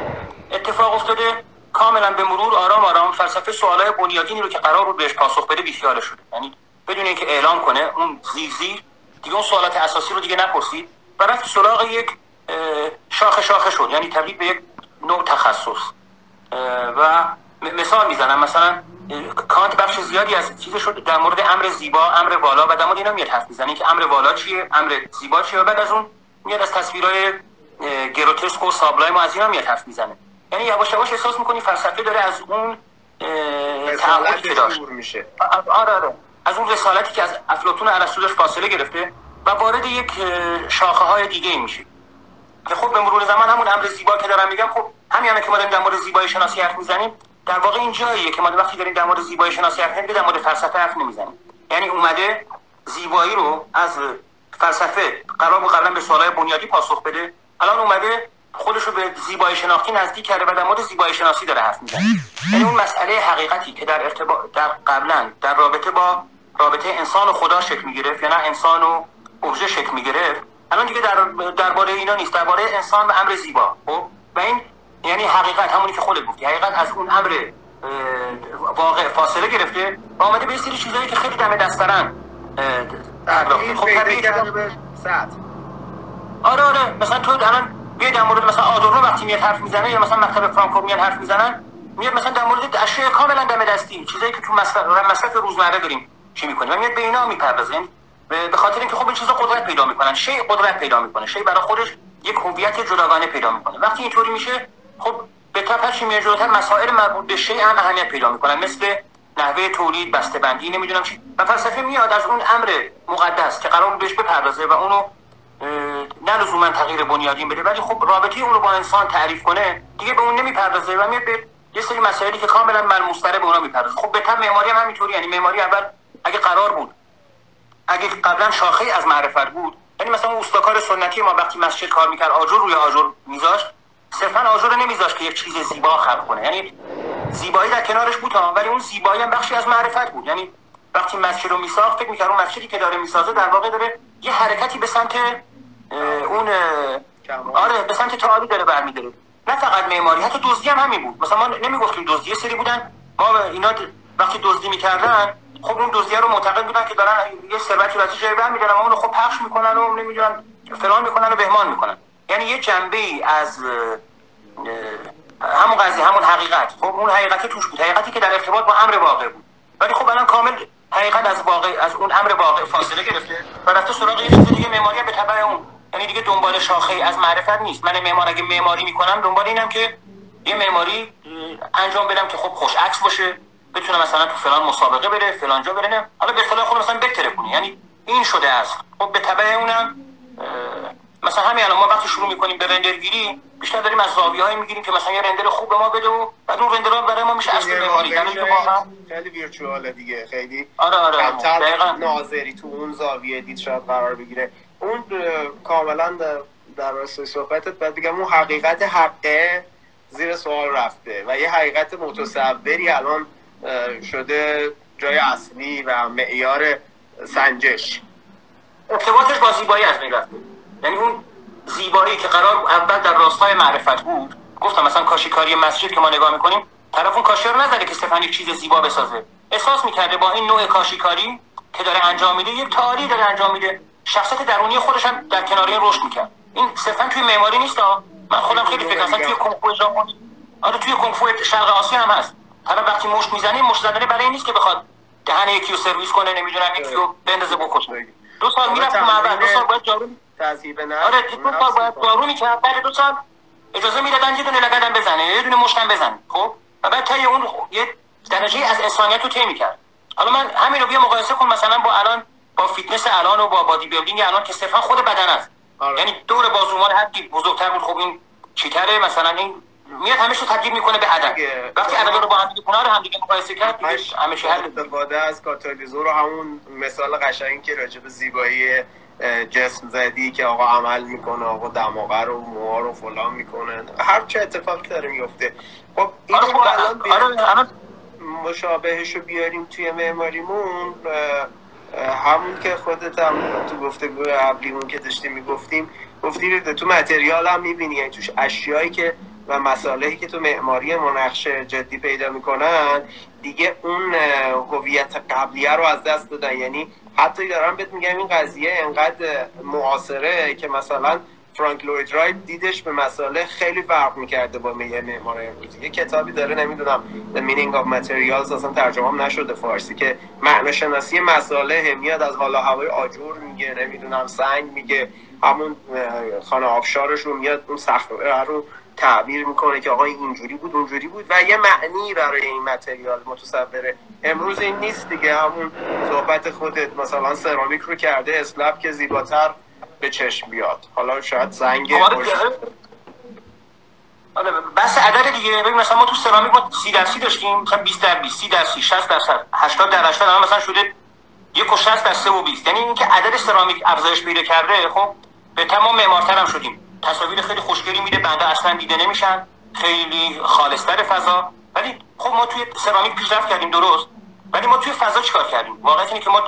اتفاق افتاده کاملا به مرور آرام آرام فلسفه سوالای بنیادینی رو که قرار بود بهش پاسخ بده بیخیال شده. یعنی بدون اینکه اعلام کنه اون زیر دیگه اون سوالات اساسی رو دیگه نپرسید و رفت سراغ یک شاخه شاخه شد. یعنی تبدیل به یک نوع تخصص. و مثال می‌زنم. مثلا کانت بخش زیادی از چیز شد در مورد امر زیبا امر والا و در مورد اینا میاد حرف می‌زنه. که امر والا چیه امر زیبا چیه و بعد از اون میاد از تصویرهای گروتسک و سابلایم و از اینا میاد حرف می‌زنه. یعنی یواش یواش احساس می‌کنی فلسفه داره از اون تعهدی که داشت میشه. آره آره. از اون رسالتی که از افلاطون و ارسطو فاصله گرفته و وارد یک شاخه های دیگه میشه. که خب به مرور زمان همون امر زیبا که دارم میگم خب همین که ما داریم در مورد زیبایی شناسی حرف می‌زنیم در واقع این جاییه که ما وقتی داریم در مورد زیبایی شناسی حرف می‌زنیم در مورد فلسفه حرف نمی‌زنیم. یعنی اومده زیبایی رو از فلسفه قرار بود قبلا به سوالای بنیادی پاسخ بده. الان اومده خودش رو به زیبایی شناختی نزدیک کرده و در مورد زیبایی شناسی داره حرف می‌زنه. یعنی اون مسئله حقیقتی که در ارتباط در قبلا در رابطه با رابطه انسان و خدا شکل می‌گرفت یا نه انسان و ابژه شکل می‌گرفت. الان دیگه در درباره اینا نیست. درباره انسان و امر زیبا. خب؟ و این یعنی حقیقت همونی که خودت گفتی. حقیقت از اون امر واقع فاصله گرفته و آمده به سری چیزایی که خیلی دم دست دارن خب به آره آره مثلا تو الان بیاید در مورد مثلا آدورنو وقتی میاد حرف می‌زنه یا مثلا مکتب فرانکو میاد حرف می‌زنن میاد مثلا در مورد اشیاء کاملا دم دستی چیزایی که تو مصرف مصرف روزمره داریم چی می‌کنیم؟ و میاد به اینا می‌پردازه یعنی به خاطر اینکه خب این چیزا قدرت پیدا می‌کنن شی قدرت پیدا می‌کنه شی برای خودش یک هویت جداگانه پیدا می‌کنه. وقتی اینطوری میشه خب به چی میاد جلوتر مسائل مربوط به شی هم اهمیت پیدا می‌کنن مثل نحوه تولید بسته بندی نمی‌دونم چی. و فلسفه میاد از اون امر مقدس که قرار بهش بپردازه و اونو نه لزوما تغییر بنیادین بده ولی خب رابطه اون رو با انسان تعریف کنه دیگه به اون نمی‌پردازه و میاد به یه سری مسائلی که کاملا ملموس‌تره به اونا می‌پردازه. خب به طب معماری هم همینطوری یعنی معماری اول اگه قرار بود اگه قبلا شاخه از معرفت بود یعنی مثلا اون سنتی ما وقتی مسجد کار می‌کرد آجر روی آجر میذاشت صرفا آجر نمیذاشت که یک چیز زیبا خلق کنه. یعنی زیبایی در کنارش بود ولی اون زیبایی هم بخشی از معرفت بود. یعنی وقتی مسجد رو میساخت فکر می‌کرد اون مسجدی که داره می‌سازه در واقع داره یه حرکتی به سمت اون آره به سمت تعالی داره برمیداره. نه فقط معماری حتی دزدی هم همین بود. مثلا ما نمی‌گفتیم دزدی سری بودن. ما اینا وقتی دزدی می‌کردن خب اون دزدی رو معتقد بودن که دارن یه ثروتی رو از جای برمیدارن اونو خب پخش می‌کنن و نمی‌دونن فلان می‌کنن و بهمان می‌کنن. یعنی یه جنبه ای از همون قضیه همون حقیقت. خب اون حقیقتی توش بود. حقیقتی که در ارتباط با امر واقع بود. ولی خب الان کامل حقیقت از واقع از اون امر واقع فاصله گرفته و رفته سراغ یه چیز دیگه معماری به تبع اون. یعنی دیگه دنبال شاخه از معرفت نیست. من معمار اگه معماری می‌کنم دنبال اینم که یه معماری انجام بدم که خب خوش عکس باشه بتونه مثلا تو فلان مسابقه بره فلان جا بره نه. حالا به اصطلاح خود مثلا بتره کنی یعنی این شده است. خب به تبع اونم مثلا همین الان ما وقتی شروع می‌کنیم به رندر گیری بیشتر داریم از زاویه‌ای می‌گیریم که مثلا یه رندر خوب به ما بده و بعد اون رندر برای ما میشه اصل معماری یعنی خیلی ویرچوال دیگه. خیلی آره آره. ناظری تو اون زاویه دید شاید قرار بگیره. اون کاملا در راستای صحبتت باید بگم اون حقیقت حقه زیر سوال رفته و یه حقیقت متصوری الان شده جای اصلی و معیار سنجش. ارتباطش با زیبایی از بین یعنی اون زیبایی که قرار اول در راستای معرفت بود. گفتم مثلا کاشیکاری مسجد که ما نگاه می‌کنیم طرف اون کاشی رو نزده که صرفا یک چیز زیبا بسازه. احساس می‌کرده با این نوع کاشیکاری که داره انجام میده یک تعالی داره انجام میده. شخصیت درونی خودش هم در کنار این رشد می‌کرد. این صرفا توی معماری نیست من خودم خیلی فکر مثلا توی کنفو ژاپنی. آره توی کنفو شرق آسیا هم هست. حالا وقتی مشت می‌زنی مشت زدن برای این نیست که بخواد دهن یکی رو سرویس کنه نمی‌دونم یکی رو بندازه بکشه. دو سال می‌رفت معبد دو سال باید جارو تذهیب نه آره دو سال باید جارو می‌کرد بعد دو سال اجازه می‌دادن یه دونه لگدم بزنه یه دونه مشتم بزنه خب و بعد تا اون یه درجه از انسانیت رو طی می‌کرد حالا من همین رو بیا مقایسه کن مثلا با الان با فیتنس الان و با bodybuilding الان که صرفا خود بدن است آره. یعنی دور بازومان هر کی بزرگتر بود خب این چیتره مثلا این میاد همیشه تبدیل می‌کنه به عدد وقتی عدد رو با هم دیگه کنار هم دیگه مقایسه کرد همیشه هر استفاده از کاتالیزور و همون مثال قشنگی که راجع به زیبایی جسم زدی که آقا عمل می‌کنه آقا دماغه رو موها رو فلان می‌کنه. هر چه اتفاقی داره میفته خب این آره خب الان مشابهش رو بیاریم توی معماریمون. همون که خودت هم تو گفتگو قبلیمون که داشتیم می‌گفتیم گفتی تو متریال هم می‌بینی. یعنی توش اشیایی که و مسائلی که تو معماری منقش جدی پیدا می‌کنن دیگه اون هویت قبلیه رو از دست دادن. یعنی حتی دارم بهت میگم این قضیه انقدر معاصره که مثلا فرانک لوید رایت دیدش به مسئله خیلی فرق می‌کرده با یه معمار امروزی یه کتابی داره نمی‌دونم The Meaning of Materials اصلا ترجمه نشده فارسی که معناشناسی مسئله میاد از حالا هوای آجور میگه نمی‌دونم سنگ میگه همون خانه آبشارش رو میاد اون صخره رو تعبیر می‌کنه که آقا اینجوری بود اونجوری بود و یه معنی برای این متریال متصوره. امروز این نیست دیگه همون صحبت خودت مثلا سرامیک رو کرده اسلب که زیباتر به چشم بیاد. حالا شاید زنگ آره آره بس عدد دیگه. ببین مثلا ما تو سرامیک ما 30 درصدی داشتیم مثلا 20 در 20 30 درصد 60 درصد 80 در 80 الان مثلا شده یک و 60 در 3 و 20 یعنی اینکه عدد سرامیک افزایش پیدا کرده خب به تمام معمارتر هم شدیم. تصاویر خیلی خوشگلی میده بنده اصلا دیده نمیشن. خیلی خالصتر فضا. ولی خب ما توی سرامیک پیشرفت کردیم درست. ولی ما توی فضا چیکار کردیم؟ واقعا اینه که ما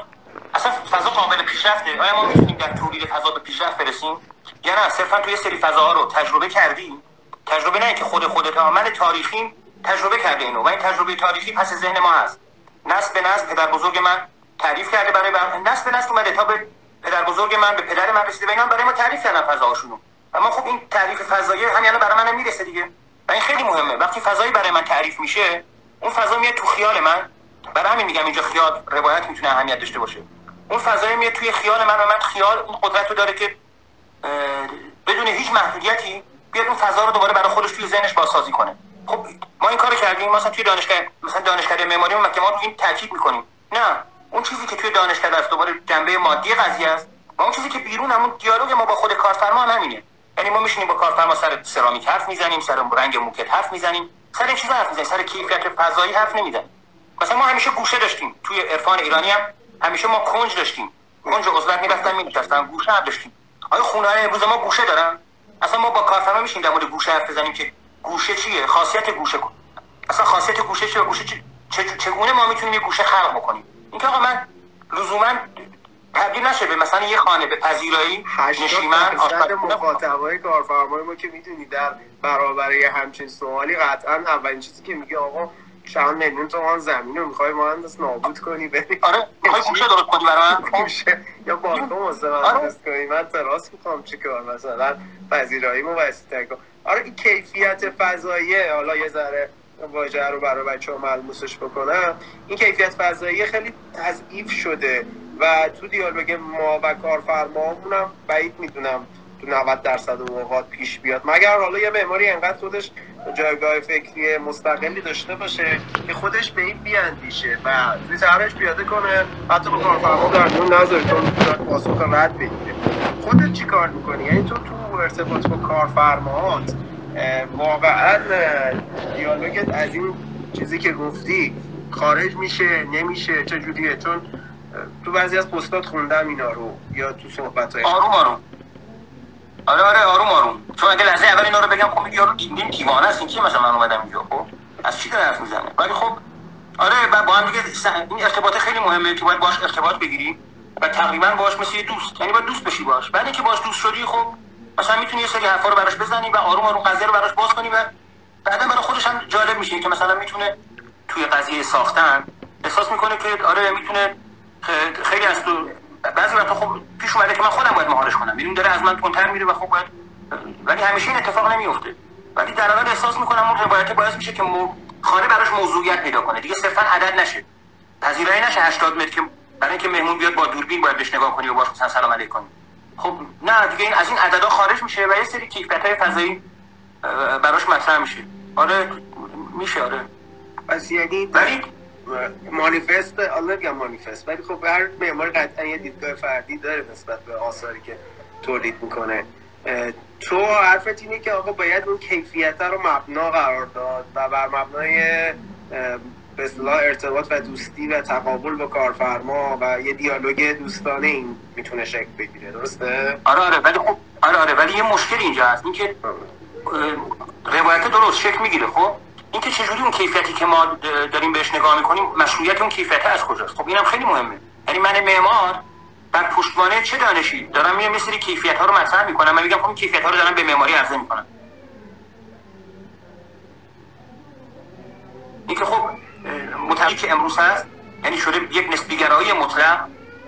اصلا فضا قابل پیشرفته. آیا ما می‌تونیم در تولید فضا به پیشرفت برسیم؟ یا نه صرفا توی سری فضاها رو تجربه کردیم. تجربه نه که خود خودت من تاریخی تجربه کرده اینو. و این تجربه تاریخی پس ذهن ما هست. نسل به نسل پدر بزرگ من تعریف کرده برای بر... نسل به نسل اومده تا به پدر بزرگ من به پدر من رسیده اینا برای ما تعریف کردن فضاهاشونو. اما خب این تعریف فضایی همین الان برای من می‌رسه دیگه. و این خیلی مهمه. وقتی فضایی برای من تعریف میشه اون فضا میاد تو خیال من. برای همین میگم اینجا خیال روایت می‌تونه اهمیت داشته باشه. اون فضای میاد توی خیال من و من خیال اون قدرت رو داره که بدون هیچ محدودیتی بیاد اون فضا رو دوباره برای خودش توی ذهنش بازسازی کنه. خب ما این کارو کردیم. مثلا توی دانشگاه مثلا دانشکده معماری ما که ما این تاکید می‌کنیم. نه. اون چیزی که توی دانشکده است دوباره جنبه مادی قضیه است. اون چیزی که بیرون همون دیالوگ ما با خود کارفرما هم یعنی ما میشینیم با کارفرما سر سرامیک حرف می‌زنیم سر رنگ موکت حرف می‌زنیم. سر این حرف می‌زنیم؟ سر کیفیت فضایی حرف نمی‌زنیم. مثلا ما همیشه گوشه داشتیم. توی عرفان ایرانی هم همیشه ما کنج داشتیم. کنج عضلت می‌رفتن مینشستن. گوشه هم داشتیم. آیا خونه های امروز ما گوشه دارن؟ اصلا ما با کارفرما میشیم در مورد گوشه حرف بزنیم که گوشه چیه؟ خاصیت گوشه کن اصلا خاصیت گوشه چیه؟ گوشه چگونه ما می‌تونیم یه گوشه خلق بکنیم؟ اینکه آقا من لزوما تبدیل نشه به مثلا یه خانه به پذیرایی نشیمن مخاطبای کارفرمای ما که می‌دونی در برابر همچین سوالی قطعا اولین چیزی که میگه آقا چند میلیون تومان زمین رو می‌خوای مهندس نابود کنی بری. آره می‌خوای گوشه درست کنی برای من؟ یا بالکن واسه مهندس کنی؟ من تراس می‌خوام چیکار مثلا؟ پذیرایی مو وسیع کن. آره این کیفیت فضاییه. حالا یه ذره واژه رو برای بچه ها ملموسش بکنم این کیفیت فضایی خیلی تضعیف شده و تو دیالوگ ما و کارفرماهمون هم بعید می‌دونم تو 90 درصد اوقات پیش بیاد. مگر حالا یه معماری انقدر خودش جایگاه فکری مستقلی داشته باشه که خودش به این بیاندیشه و توی طرحش پیاده کنه حتی با کارفرما در میون نذاره چون پاسخ رد بگیره. خودت چی کار می‌کنی؟ یعنی تو تو ارتباط با کارفرماهات واقعا دیالوگت از این چیزی که گفتی خارج میشه نمیشه چجوریه چون تو بعضی از پستات خوندم اینا رو یا تو صحبت های آروم آروم. آره آره آروم آروم. چون اگه لحظه اول اینا رو بگم خب یارو دیندین دیوانه است این کی مثلا من اومدم اینجا خب؟ از چی داره حرف می‌زنه؟ ولی خب آره با هم دیگه این ارتباط خیلی مهمه که باید باش ارتباط بگیری و تقریبا باش مثل دوست یعنی باید دوست بشی باش بعد اینکه باش دوست شدی خب مثلا می‌تونی یه سری حرفا رو براش بزنی و آروم آروم قضیه رو براش باز کنی و بعدا برای خودش هم جالب میشه. که مثلا می‌تونه توی قضیه ساختن احساس می‌کنه که آره می‌تونه خیلی از تو بعضی وقتا خب پیش اومده که من خودم باید مهارش کنم. می‌بینیم داره از من تندتر میره و خب باید ولی همیشه این اتفاق نمیفته ولی در حال احساس می‌کنم اون روایت باعث میشه که مو... خانه براش موضوعیت پیدا کنه. دیگه صرفا عدد نشه. پذیرایی نشه 80 متر که برای اینکه مهمون بیاد با دوربین باید بهش نگاه کنی و باش مثلا سلام علیک کنی خب نه دیگه این از این عددا خارج میشه و یه سری کیفیت های فضایی براش مطرح میشه. آره میشه آره. پس یعنی ولی مانیفست الله میگم مانیفست ولی خب هر معمار قطعا یه دیدگاه فردی داره نسبت به آثاری که تولید می‌کنه. تو حرفت اینه که آقا باید اون کیفیت رو مبنا قرار داد و بر مبنای به اصطلاح ارتباط و دوستی و تقابل با کارفرما و یه دیالوگ دوستانه این می‌تونه شکل بگیره. درسته؟ آره آره ولی خب آره آره ولی یه مشکل اینجا هست. اینکه روایت درست شکل می‌گیره خب؟ اینکه چجوری اون کیفیتی که ما داریم بهش نگاه می‌کنیم مشروعیت اون کیفیت از کجاست؟ خب اینم خیلی مهمه. یعنی من معمار بر پشتوانه چه دانشی؟ دارم یه مثلی کیفیت ها رو مطرح می‌کنم. من میگم خب کیفیت ها رو دارم به معماری عرضه می‌کنم. اینکه خب مطلقی که امروز هست یعنی شده یک نسبی گرایی مطلق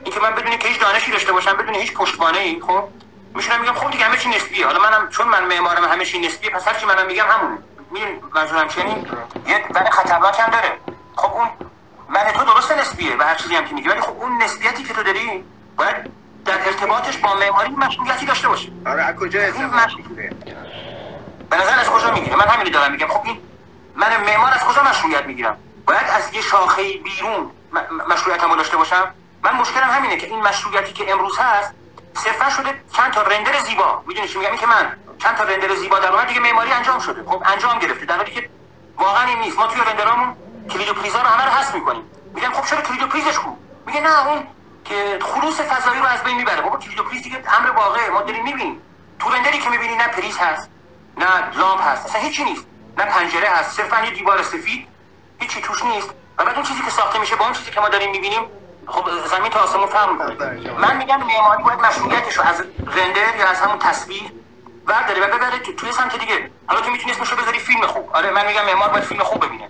اینکه من بدونی که هیچ دانشی داشته باشم بدون هیچ پشتوانه ای خب؟ میشونم میگم خب دیگه همه چی نسبیه. حالا منم چون من معمارم همه چی نسبیه پس هر چی منم میگم همونه می‌دونی منظورم چیه؟ یه ولی خطرناک هم داره. خب اون من تو درست نسبیه و هر چیزی هم که میگی ولی خب اون نسبیتی که تو داری باید در ارتباطش با معماری مسئولیتی داشته باشه آره از کجا به نظر از کجا می‌گیره؟ من همین دارم میگم. خب این من معمار از کجا مشروعیت می‌گیرم؟ باید از یه شاخه بیرون مشروعیتمو داشته باشم؟ من مشکلم همینه که این مشروعیتی که امروز هست صرفا شده چند تا رندر زیبا. می‌دونی چی میگم؟ که من چند تا رندر زیبا در اومد دیگه معماری انجام شده. خب انجام گرفته. در حالی که واقعا این نیست. ما توی رندرامون کلید و پریزا رو همه رو حذف می‌کنیم. میگن خب چرا کلید پریزش کو میگه نه اون که خلوص فضایی رو از بین می‌بره. بابا کلید و پریز دیگه امر واقعه. ما داریم می‌بینیم. تو رندری که می‌بینی نه پریز هست نه لامپ هست. اصلا هیچی نیست. نه پنجره هست. صرفا یه دیوار سفید. هیچی توش نیست. و بعد اون چیزی که ساخته میشه با اون چیزی که ما داریم می‌بینیم خب زمین تا آسمون فرق من میگم معماری باید مشروعیتش رو از رندر یا از همون تصویر برداره و ببره تو توی سمت دیگه. حالا تو می‌تونی اسمشو بذاری فیلم خوب. آره من میگم معمار باید فیلم خوب ببینه.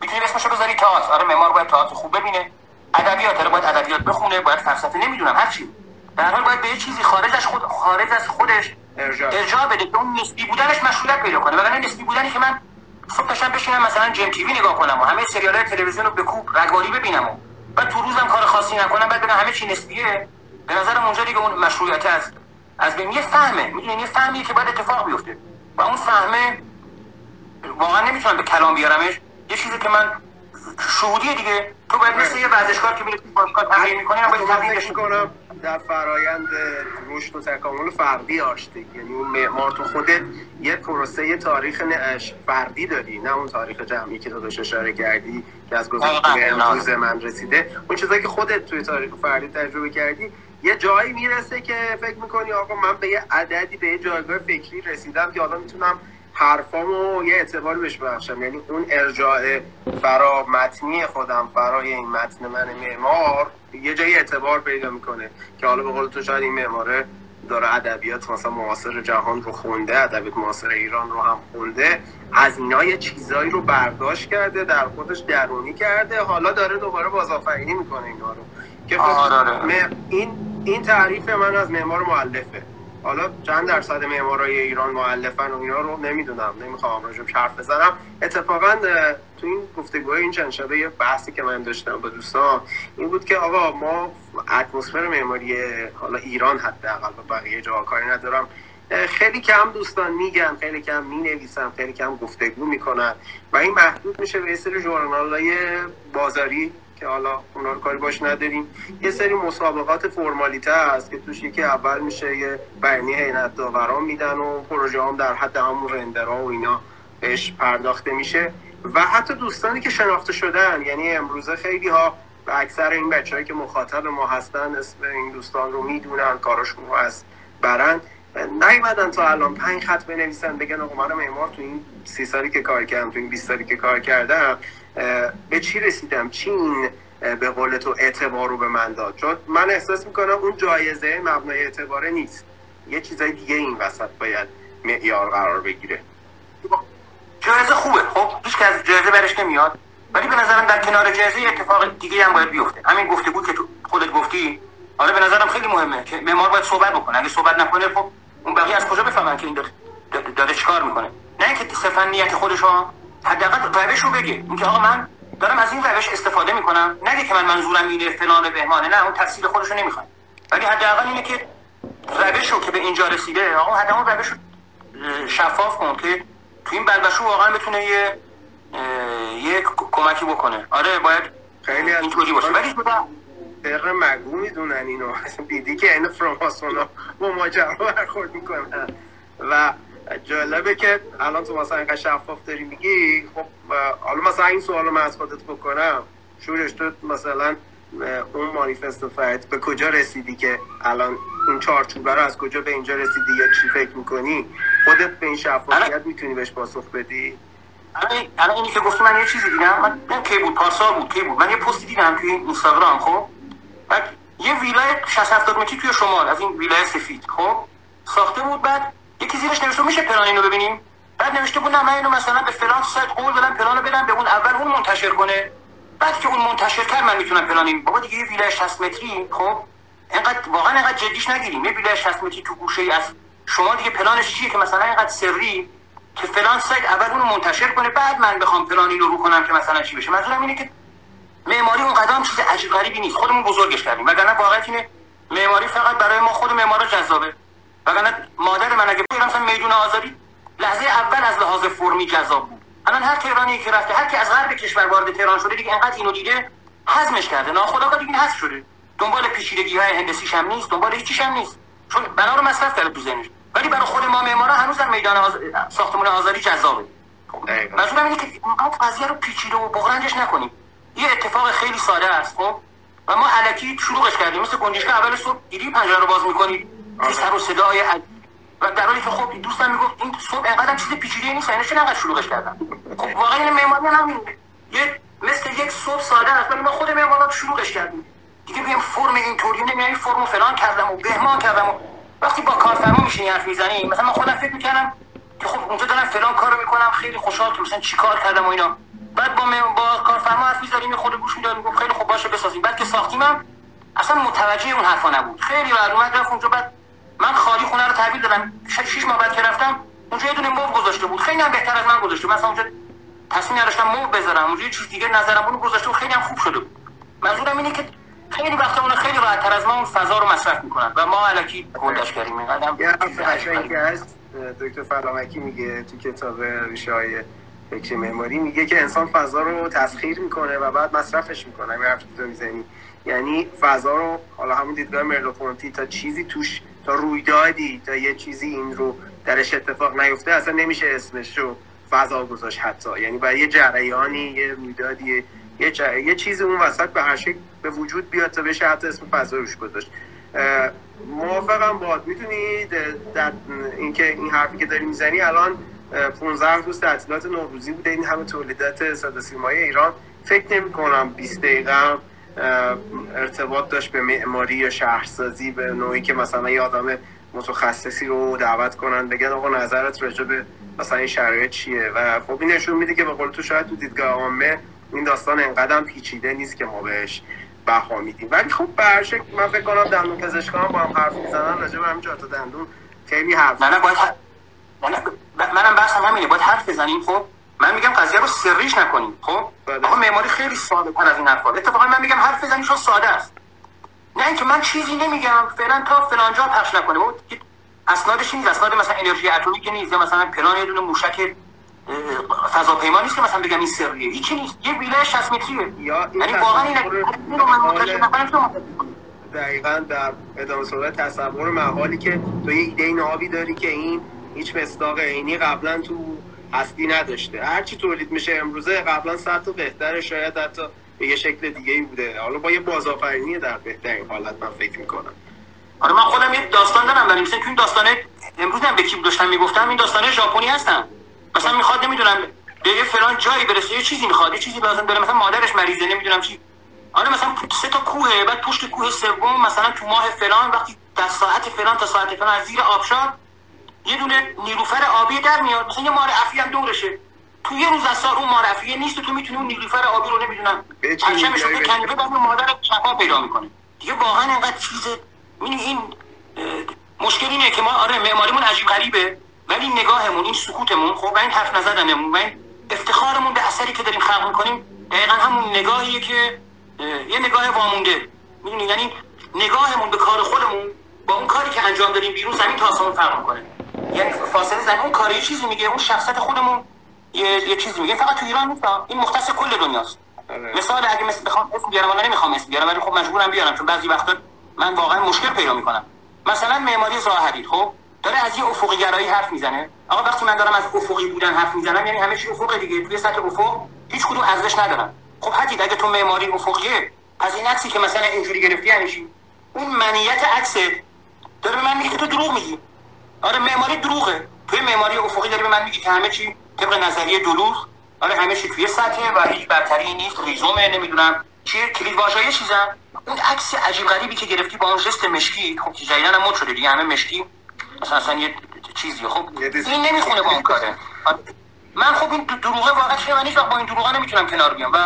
می‌تونی اسمشو بذاری تئاتر. آره معمار باید تئاتر خوب ببینه. ادبیات آره باید ادبیات بخونه باید فلسفه نمی‌دونم هر چی. در حال باید به یه چیزی خارج از خود خارج از خودش ارجاع. بده که اون نسبی بودنش مشغولیت پیدا کنه. وگرنه نسبی بودنی که من صبح داشتم بشینم مثلا جیم تیوی نگاه کنم و همه سریال تلویزیون رو به کوب رگباری ببینم و بعد تو روزم کار خاصی نکنم بعد بگم همه چی نسبیه. به نظرم اونجا دیگه اون مشروعیت است از بین یه فهمه. می‌دونی یه فهمیه که باید اتفاق بیفته. و اون فهمه واقعا نمی‌تونم به کلام بیارمش. یه چیزی که من شهودی دیگه. تو باید مثل یه ورزشکار که میره باشگاه تمرین می‌کنی باید تمرینش کنم در فرایند رشد و تکامل فردی آشتی. یعنی اون معمار تو خودت یه پروسه یه تاریخ فردی داری. نه اون تاریخ جمعی که تو داشت اشاره کردی که از گذشته امروز من رسیده. اون چیزایی که خودت توی تاریخ فردی تجربه کردی یه جایی می‌رسه که فکر می‌کنی آقا من به یه عددی به یه جایگاه فکری رسیدم که حالا می‌تونم حرفامو یه اعتباری بهش بخشم یعنی اون ارجاع فرا متنی خودم فرای این متن من معمار یه جایی اعتبار پیدا می‌کنه که حالا به قول تو شاید این معماره داره ادبیات مثلا معاصر جهان رو خونده ادبیات معاصر ایران رو هم خونده از اینا یه چیزایی رو برداشت کرده در خودش درونی کرده حالا داره دوباره بازآفرینی می‌کنه اینا رو. که خب این این تعریف من از معمار معلفه حالا چند درصد معمارای ایران معلفن و اینا رو نمی‌دونم نمی‌خوام راجع حرف بزنم. اتفاقا تو این گفتگوهای این چند شبه یه بحثی که من داشتم با دوستان این بود که آقا ما اتمسفر معماری حالا ایران حداقل با بقیه جا کاری ندارم. خیلی کم دوستان میگن خیلی کم می‌نویسن خیلی کم گفتگو می‌کنن و این محدود میشه به سری ژورنالای بازاری که حالا اونا رو کاری باش نداریم. یه سری مسابقات فرمالیته هست که توش یکی اول میشه یه بیانیه حینت داوران میدن و پروژه هم در حد همون رندرها و اینا بهش پرداخته میشه. و حتی دوستانی که شناخته شدن یعنی امروزه خیلی ها و اکثر این بچههایی که مخاطب ما هستن اسم این دوستان رو می‌دونن کارشون رو از برند نیومدن تا الان پنج خط بنویسن بگن آقا من معمار تو این سی سالی که کار کردم تو این 20 سالی که کار کردم به چی رسیدم؟ چی این به قول تو اعتبار رو به من داد؟ چون من احساس می‌کنم اون جایزه مبنای اعتباره نیست. یه چیزای دیگه این وسط باید معیار قرار بگیره. جایزه خوبه. خب هیچ از جایزه برش نمیاد. ولی به نظرم در کنار جایزه اتفاق دیگه هم باید بیفته. همین گفته بود که تو خودت گفتی. آره به نظرم خیلی مهمه که معمار باید صحبت بکنه. اگه صحبت نکنه خب اون بقیه از کجا بفهمن که این داره, داره چیکار می‌کنه؟ نه اینکه صرفا نیت خودش حداقل روش رو بگه اینکه آقا من دارم از این روش استفاده می‌کنم. نگه که من منظورم اینه فلان بهمانه. نه اون تفصیل خودش رو نمی‌خواد. ولی حداقل اینه که روش رو که به اینجا رسیده آقا حداقل روش رو شفاف کن که تو این بلبشو واقعا بتونه یه یه کمکی بکنه. آره باید خیلی اینطوری باشه. ولی طبق مگو می‌دونن اینو. دیدی که این فراماسونا با ماجرا برخورد می‌کنن. و جالبه که الان تو مثلا اینقدر شفاف داری میگی خب حالا مثلا این سوال من از خودت بکنم. شورش تو مثلا اون مانیفست فرد به کجا رسیدی که الان این چارچوبه رو از کجا به اینجا رسیدی یا چی فکر می‌کنی؟ خودت به این شفافیت می‌تونی بهش پاسخ بدی؟ الان اینی که گفتی من یه چیزی دیدم. من کی بود؟ پارسال بود کی بود؟ من یه پستی دیدم توی اینستاگرام خب؟ بعد یه ویلای 60 70 متری توی شمال از این ویلای سفید خب؟ ساخته بود بعد یکی زیرش نوشته میشه پلان اینو ببینیم. بعد نوشته بود نه من اینو مثلا به فلان سایت قول دادم پلانو بدم به اون اول اون منتشر کنه. بعد که اون منتشر کرد من می‌تونم پلان این بابا دیگه یه ویلای 60 متری خب؟ اینقدر واقعا اینقدر جدیش نگیریم. یه ویلای 60 متری تو گوشه ای از شما دیگه پلانش چیه که مثلا اینقدر سری که فلان سایت اول اونو منتشر کنه بعد من بخوام پلان اینو رو کنم که مثلا چی بشه. منظورم اینه که معماری اون قدم چیز عجیب غریبی نیست. خودمون بزرگش کردیم. وگرنه واقعیت اینه معماری فقط برای ما خود معمارا جذابه. وگرنه مادر من اگه بگم مثلا میدون آزادی لحظه اول از لحاظ فرمی جذاب بود. الان هر تهرانی که رفته هر کی از غرب کشور وارد تهران شده دیگه انقدر اینو دیده هضمش کرده. ناخودآگاه دیگه حذف شده. دنبال پیچیدگی های هندسیش هم نیست دنبال هیچیش هم نیست. چون بنا رو مصرف کرده تو ذهنش. ولی برای خود ما معمارا هنوز در میدان آز... ساختمان آزادی جذابه. منظورم اینه که اینقدر قضیه رو پیچیده و بغرنجش نکنیم. یه اتفاق خیلی ساده است خب؟ و ما علکی شروعش کردیم. مثل گنجشک اول صبح دیدی پنجره رو باز می‌کنید سر و صدای و در حالی که خب دوستم می‌گفت این صبح انقدر چیز پیچیده نیست یعنی چرا انقدر شلوغش کردن خب واقعا این معماری همین یه مثل یک صبح ساده است ولی ما خود معمارا شلوغش کردیم دیگه بیم فرم اینطوری نمیای فرم فلان کردم و بهمان کردم و وقتی با کارفرما میشینی حرف می‌زنی مثلا من خودم فکر می‌کردم که خب اونجا دارم فلان کارو می‌کنم خیلی خوشحال که مثلا چیکار کردم و اینا. بعد با با کارفرما حرف می‌زدیم خود گوش می‌داد می‌گفت خیلی خوب باشه بسازیم. بعد که ساختیمم اصلا متوجه اون حرفا نبود. خیلی اومد رفت اونجا بعد من خالی خونه رو تحویل دادم. شش ماه بعد که رفتم اونجا یه دونه مبل گذاشته بود. خیلی هم بهتر از من گذاشته. مثلا اونجا تصمیم نداشتم مبل بذارم. اونجا یه چیز دیگه نظرم اون گذاشته بود. خیلی هم خوب شده بود. منظورم اینه که خیلی وقتا اون خیلی راحت تر از ما اون فضا رو مصرف می‌کنن. و ما الکی گندش کردیم اینقدر یه هست. دکتر فلامکی میگه تو کتاب ریشه های فکر معماری میگه که انسان فضا رو تسخیر می‌کنه و بعد مصرفش می‌کنه. همین یعنی فضا رو حالا همون دیدگاه مرلوفونتی تا چیزی توش تا رویدادی تا یه چیزی این رو درش اتفاق نیفته اصلا نمیشه اسمش رو فضا گذاشت حتی. یعنی برای یه جریانی یه رویدادی یه, جر... یه چیزی اون وسط به هر شکل به وجود بیاد تا بشه حتی اسم فضا روش گذاشت موافقم باد. در اینکه این حرفی که داری می‌زنی الان 15 روز تعطیلات نوروزی بوده. این همه تولیدات صدا ایران. فکر نمی کنم 20 دقیقه ارتباط داشت به معماری یا شهرسازی به نوعی که مثلا یه آدم متخصصی رو دعوت کنن. بگن آقا نظرت راجع به مثلا این شرایط چیه؟ و خب این نشون میده که به قول تو شاید تو دیدگاه عامه این داستان انقدر پیچیده نیست که ما بهش بها میدیم. ولی خب به هر شکل من فکر کنم دندون پزشکان با هم حرف می‌زنن راجع به همین دندون خیلی حرف نه باید منم بحثم همینه. باید حرف بزنیم خب؟ من میگم قضیه رو سریش نکنیم. خب؟ آقا معماری خیلی ساده تر از این حرفا. اتفاقا من میگم حرف بزنیم چون ساده است. نه اینکه من چیزی نمیگم. فعلا تا فلان جا پخش نکنه بود اسنادش نیست. اسناد مثلا انرژی اتمی که نیست. یا مثلا پلان یه دونه موشک فضاپیما نیست که مثلا بگم این سریه. هیچی نیست. یه ویلای 60 متریه. یعنی واقعا این رو من نکنم دقیقا در ادامه صحبت تصور محالی که تو یه ایده نابی داری که این هیچ مصداق عینی قبلا تو هستی نداشته. هرچی تولید میشه امروزه قبلا صد تا بهتره شاید حتی به یه شکل دیگه ای بوده. حالا با یه بازآفرینی در بهترین حالت من فکر می‌کنم. آره من خودم یه داستان دارم ولی مثلا این داستانه امروز هم به کی داشتم می‌گفتم؟ این داستانه ژاپنی هستن. مثلا می‌خواد نمی‌دونم به یه فلان جایی برسه یه چیزی می‌خواد یه چیزی لازم داره. مثلا مادرش مریضه نمی‌دونم چی. آره مثلا سه تا کوه بعد پشت کوه سوم مثلا تو ماه فلان وقتی در ساعت فلان تا ساعت فلان از زیر آبشار یه دونه نیلوفر آبی در میاد. مثلا یه مار افی هم دورشه. تو یه روز از سال اون مار افیه نیست و تو می‌تونی اون نیلوفر آبی رو نمی‌دونم. پرچمش رو بکنی به مادر شفا پیدا می‌کنه. دیگه واقعا اینقدر چیز این مشکل اینه که ما آره معماریمون عجیب غریبه ولی نگاهمون این سکوتمون خب این حرف نزدنمون این افتخارمون به اثری که داریم خلق می‌کنیم دقیقا همون نگاهیه که یه نگاه وامونده. می‌دونی؟ یعنی نگاهمون به کار خودمون با اون کاری که انجام داریم بیرون زمین تا آسمون فرق می‌کنه. یعنی فاصله زمین اون کاری چیزی میگه اون شخصیت خودمون یه, یه چیزی میگه. فقط تو ایران نیست این مختص کل دنیاست. آره. مثال اگه مثل بخوام اسم بیارم ولی نمی‌خوام اسم بیارم ولی خب مجبورم بیارم چون بعضی وقتا من واقعا مشکل پیدا می‌کنم. مثلا معماری ظاهری خب؟ داره از یه افقی گرایی حرف می‌زنه. آقا وقتی من دارم از افقی بودن حرف می‌زنم یعنی همه چی افق دیگه. توی سطح افق هیچ کدوم ارزش ندارن خب حتی اگه تو معماری افقیه پس این عکسی که مثلا اینجوری گرفتی یعنی اون منیت عکس داره به من میگه تو دروغ میگی. آره معماری دروغه. توی معماری افقی داره به من میگی که همه چی طبق نظریه دلوغ. آره همه چی توی سطح و هیچ برتری نیست ریزومه نمی‌دونم. چیه؟ کلید واژه چیزم اون عکس عجیب غریبی که گرفتی با اون جست مشکی خب که جدیدن هم شده دیگه همه مشکی. مثلا اصلا یه چیزی خب این نمی‌خونه با اون کاره. من خب این دروغه واقعا چیه من با این دروغه نمی‌تونم کنار بیام و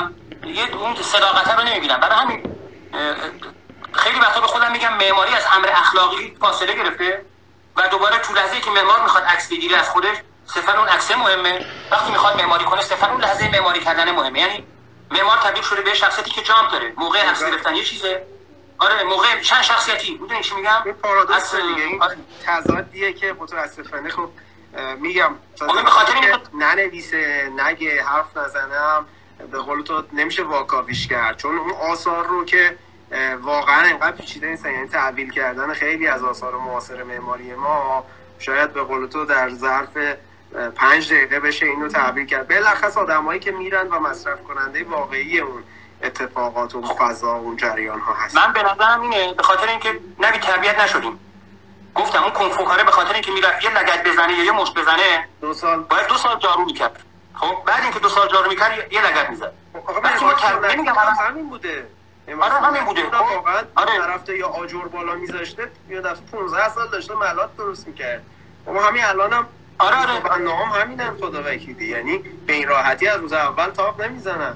یه اون صداقت رو نمی‌بینم. برای همین خیلی وقتا به خودم میگم معماری از امر اخلاقی فاصله گرفته. و دوباره تو لحظه که معمار می‌خواد عکس بگیره از خودش صرفا اون عکس مهمه. وقتی می‌خواد معماری کنه صرفا اون لحظه معماری کردن مهمه. یعنی معمار تبدیل شده به شخصیتی که جامپ داره. موقع عکس گرفتن یه چیزه. آره موقع چند شخصیتی؟ می‌دونی چی میگم؟ پارادوکس دیگه. این آره. تضادیه که متاسفانه خب میگم. خب، به خاطر ننویسه نگه حرف نزنم به قول تو نمیشه واکاویش کرد. چون اون آثار رو که واقعا انقدر پیچیده نیستن یعنی تحویل کردن خیلی از آثار معاصر معماری ما شاید به قول تو در ظرف پنج دقیقه بشه اینو تحویل کرد. بلخص آدمایی که میرن و مصرف کننده واقعی اون اتفاقات و فضا و اون جریان ها هست. من به نظرم اینه به خاطر اینکه نبی تربیت نشدیم. گفتم اون کنفوکاره به خاطر اینکه می‌رفت یه لگت بزنه یا یه مشت بزنه دو سال. باید دو سال جارو می‌کرد. خب بعد اینکه دو سال جارو می‌کرد یه لگت می‌زد. خب همین بوده. آره همین بوده. خب واقعا آره. طرف یا آجر بالا میذاشته یا دفعه 15 سال داشته ملات درست می‌کرد. ما همین الانم آره آره. نام همینن خدا وکیلی. یعنی به این راحتی از روز اول تاق نمی‌زنن.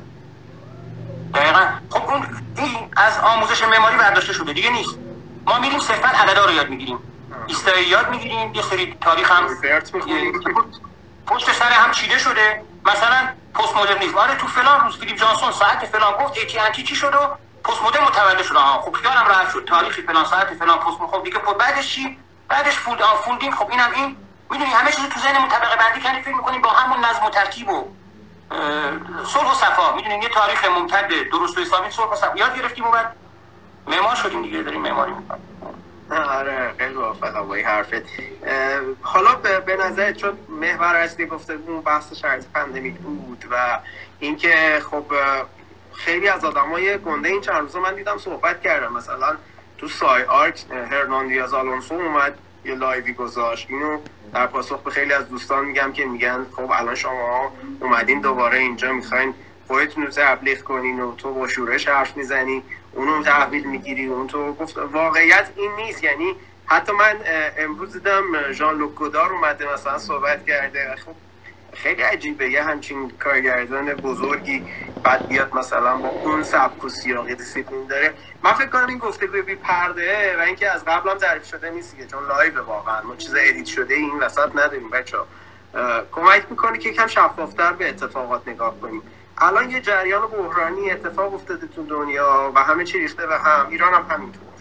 دقیقا. خب اون این از آموزش معماری برداشته شده. دیگه نیست. ما میریم صرفا عددا رو یاد می‌گیریم. ایستایی یاد می‌گیریم. یه سری تاریخ هم پشت سر هم چیده شده. مثلا پست مدرنیسم. آره تو فلان روز فیلیپ جانسون ساعت فلان گفت ایتی انتی چی شد و پست مدرن متولد شد خب خیالم راحت شد. تاریخ فلان ساعت فلان پست خب دیگه خب بعدش چی؟ بعدش fold and folding خب اینم این. می‌دونی همه چیز تو ذهنمون طبقه بندی کردیم فکر می‌کنیم با همون نظم و ترتیب و صلح و صفا. می‌دونیم یه تاریخ ممتد درست و حسابی صلح و صفا. یاد گرفتیم بعد معمار شدیم دیگه داریم معماری می‌کنیم. آره خیلی موافقم با این حرفت. حالا به نظر چون محور اصلی گفته اون بحث شرایط pandemic بود و اینکه خب خیلی از آدمای گنده این چند روزا من دیدم صحبت کردم. مثلا تو SCI-Arc هرنان دیاز آلونسو اومد یه live ی گذاشت. اینو در پاسخ به خیلی از دوستان میگم که میگن خب الان شما اومدین دوباره اینجا می‌خواین خودتون رو تبلیغ کنین و تو با شورش حرف می‌زنی اونو تحویل می‌گیری اون تو گفت. واقعیت این نیست. یعنی حتی من امروز دیدم ژان لوک گودار اومده مثلا صحبت کرده. خب خیلی عجیبه. یه همچین کارگردان بزرگی بعد بیاد مثلا با اون سبک و سیاق دیسیپلین داره. من فکر کنم این گفته بی پرده و اینکه از قبل هم تعریف شده نیست که چون لایو واقعا. ما چیز edit شده این وسط نداریم بچه کمک می‌کنه که کم شفافتر به اتفاقات نگاه کنیم الان یه جریان بحرانی اتفاق افتاده تو دنیا و همه چی ریخته و هم. ایران هم همینطور.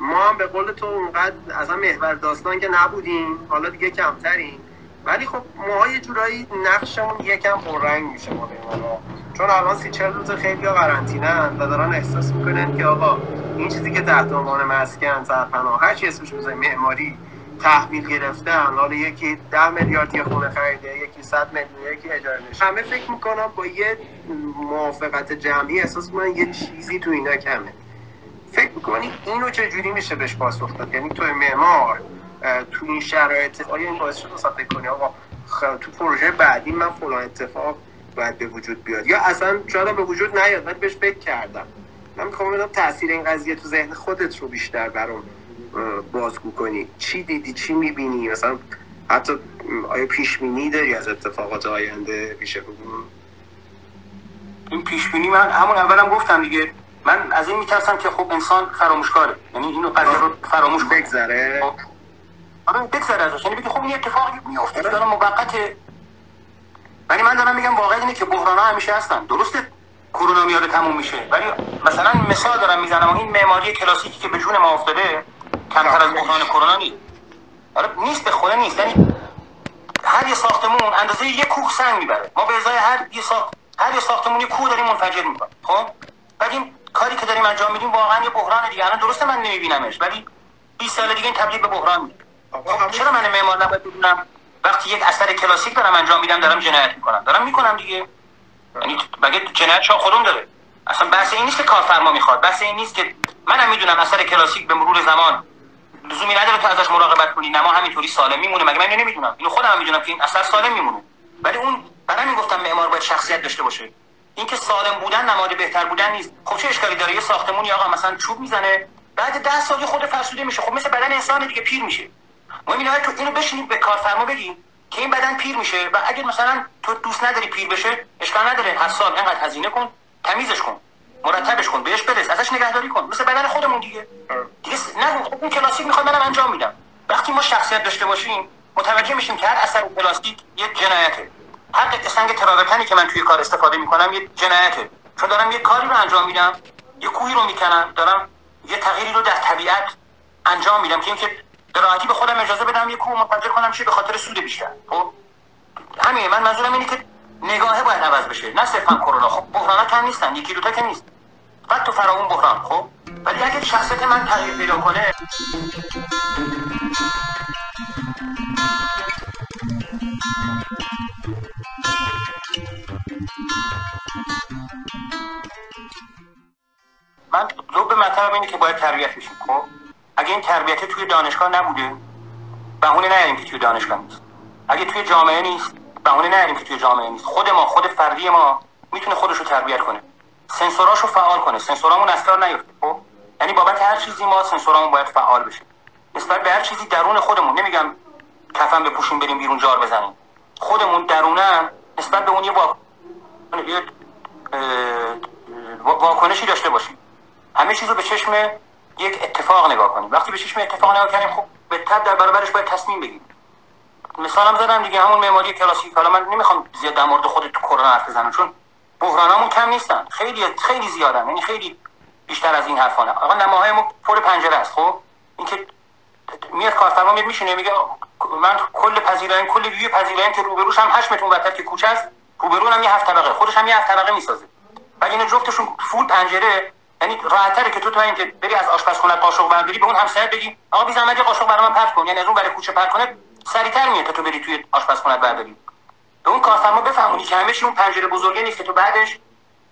ما هم به قول تو اونقدر از هم محور داستان که نبودیم حالا دیگه کمتریم. ولی خب ما یه جورایی نقشمون یکم پررنگ میشه ما چون الان سی چل روز خیلی قرنطینه و دارن احساس می‌کنن که آقا این چیزی که تحت عنوان مسکن سرپناه هر چی اسمش معماری تحویل گرفتن حالا یکی ده میلیارد یه خونه خریده یکی صد میلیون یکی اجاره نشه همه فکر می‌کنم با یه موافقت جمعی احساس می‌کنن یه چیزی تو اینا کمه. فکر می‌کنی اینو چجوری میشه بهش پاسخ داد؟ یعنی تو معمار تو این شرایط آیا این باعث شد اصلا فکر کنی آقا تو پروژه بعدی من فلان اتفاق باید به وجود بیاد. یا اصلا شاید به وجود نیاد ولی بهش فکر کردم. من می‌خوام بدم تاثیر این قضیه تو ذهن خودت رو بیشتر برام بازگو کنی. چی دیدی؟ چی می‌بینی؟ مثلا حتی آیا پیش بینی داری از اتفاقات آینده پیش این پیش بینی من همون اولم گفتم دیگه. من از این میترسم که خب انسان فراموشکاره. یعنی اینو قضیه رو فراموش کنه. بگذره. آره بگذره ازش. یعنی بگی خب این اتفاقی میفته داره موقته ولی من دارم میگم واقعا اینه که بحران ها همیشه هستن. درسته کرونا میاد تموم میشه. ولی مثلا مثال دارم می‌زنم. این معماری کلاسیکی که به جون ما افتاده کمتر از بحران کرونا نیست. آره نیست به خود نیست. یعنی هر یه ساختمون اندازه یک کوه سنگ می‌بره. ما به ازای هر یه ساخت هر یه ساختمون یه کوه داریم منفجر می‌کنه خب؟ بعد این کاری که داریم انجام میدیم واقعا یه بحران دیگه. الان درسته من نمیبینمش ولی 20 سال دیگه این تبدیل به بحران میشه. خب چرا من معمار نباید بدونم وقتی یک اثر کلاسیک دارم انجام میدم دارم جنایت می‌کنم. دارم می‌کنم دیگه. یعنی مگه جنایت شاه خودم داره؟ اصلا بحث این نیست که کارفرما می‌خواد. بحث این نیست که منم می‌دونم اثر کلاسیک به مرور زمان لزومی نداره تو ازش مراقبت کنی. نما همینطوری سالم میمونه. مگه من نمی‌دونم؟ اینو خودم می‌دونم که این اثر سالم میمونه. ولی اون برای گفتم معمار باید شخصیت داشته باشه. اینکه سالم بودن نماد بهتر بودن نیست. خب چه اشکالی داره؟ یه ساختمونی آقا مثلا چوب می‌زنه بعد 10 سال خود فرسوده میشه. خب مثل بدن انسان دیگه پیر میشه. مهم اینه تو اینو بشینید به کارفرما بگی که این بدن پیر میشه و اگر مثلا تو دوست نداری پیر بشه اشکال نداره. هر سال اینقدر هزینه کن تمیزش کن مرتبش کن بهش برس ازش نگهداری کن. مثل بدن خودمون دیگه. دیگه نه خب اون کلاسیک می‌خواد منم انجام میدم. وقتی ما شخصیت داشته باشیم متوجه میشیم که هر اثر کلاسیک یه جنایته. هر سنگ تراورتنی که من توی کار استفاده می‌کنم یه جنایته. چون دارم یه کاری رو انجام میدم یه کوهی رو می‌کنم دارم یه تغییری رو در طبیعت انجام میدم که اینکه به راحتی به خودم اجازه بدم یه کوه منفجر کنم چی به خاطر سود بیشتر. خب؟ همین من منظورم اینه که نگاهه باید عوض بشه. نه صرفا کرونا. خب بحران کم نیستن یکی دوتا که نیست. بعد تو فراون بحران خب؟ ولی اگه شخصیت من تغییر پیدا کنه من به مطلب اینه که باید تربیت بشیم خب؟ اگه این تربیت توی دانشگاه نبوده بهونه نیاریم که توی دانشگاه نیست. اگه توی جامعه نیست بهونه نیاریم که توی جامعه نیست. خود ما خود فردی ما می‌تونه خودش رو تربیت کنه. سنسوراشو فعال کنه. سنسورامون کار نیفته خب؟ یعنی بابت هر چیزی ما سنسورامون باید فعال بشه. نسبت به هر چیزی درون خودمون نمیگم کفن بپوشیم بریم بیرون جار بزنیم. خودمون درونه نسبت به اون یه واکنشی داشته باشیم. همه چیز رو به چشم یک اتفاق نگاه کنیم. وقتی به چشم اتفاق نگاه کنیم خب به تب در برابرش باید تصمیم بگیریم. مثالم زدم دیگه همون معماری کلاسیک. حالا من نمی‌خوام زیاد در مورد خود تو کرونا حرف بزنم چون بحرانمون کم نیستن. خیلی خیلی زیادن. یعنی خیلی بیشتر از این حرفانه. آقا نماهای ما پر پنجره است خب؟ اینکه میاد کارفرما میاد میشینه میگه من کل پذیرایی کل ویو پذیرایی که روبروش هم 8 متر که کوچه است روبرو هم یه هفت طبقه خودش هم یه هفت طبقه می‌سازه. ولی اینا جفتشون فول پنجره یعنی راحت‌تره که تو تا اینکه بری از آشپزخونه قاشق برداری به اون همسایه بگی آقا بی زحمت قاشق برام پرت کن. یعنی از اون برای کوچه پرت کنه سریعتر میاد تا تو بری توی آشپزخونه برداری. به اون کارفرما بفهمونی که همه اون پنجره بزرگه نیست که تو بعدش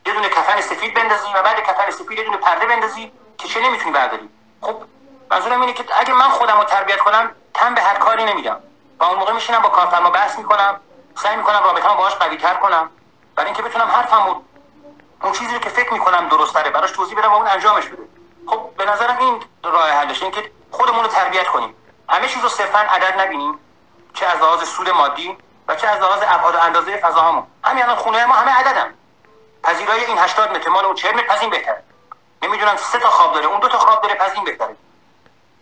یه دونه کفن سفید بندازی و بعد کفن سفید یه دونه پرده بندازی که چه نمی‌تونی برداری. خب منظورم اینه که اگه من خودم رو تربیت کنم تن به هر کاری نمیدم. و اون موقع میشینم با کارفرما بحث می‌کنم سعی می‌کنم رابطه‌مو باهاش قوی تر کنم. برای اینکه بتونم حرفمو اون چیزی که فکر می‌کنم درست داره براش توضیح بدم و اون انجامش بده. خب به نظرم این راه حلش این که خودمون رو تربیت کنیم. همه چیز رو صرفا عدد نبینیم. چه از لحاظ سود مادی و چه از لحاظ ابعاد و اندازه فضاهامون. همین الان خونه ما همه عددن. پذیرای این 80 متر مال اون 40 متر پذین بهتره. نمی‌دونم سه تا خواب داره اون دو تا خواب داره پذین بهتره.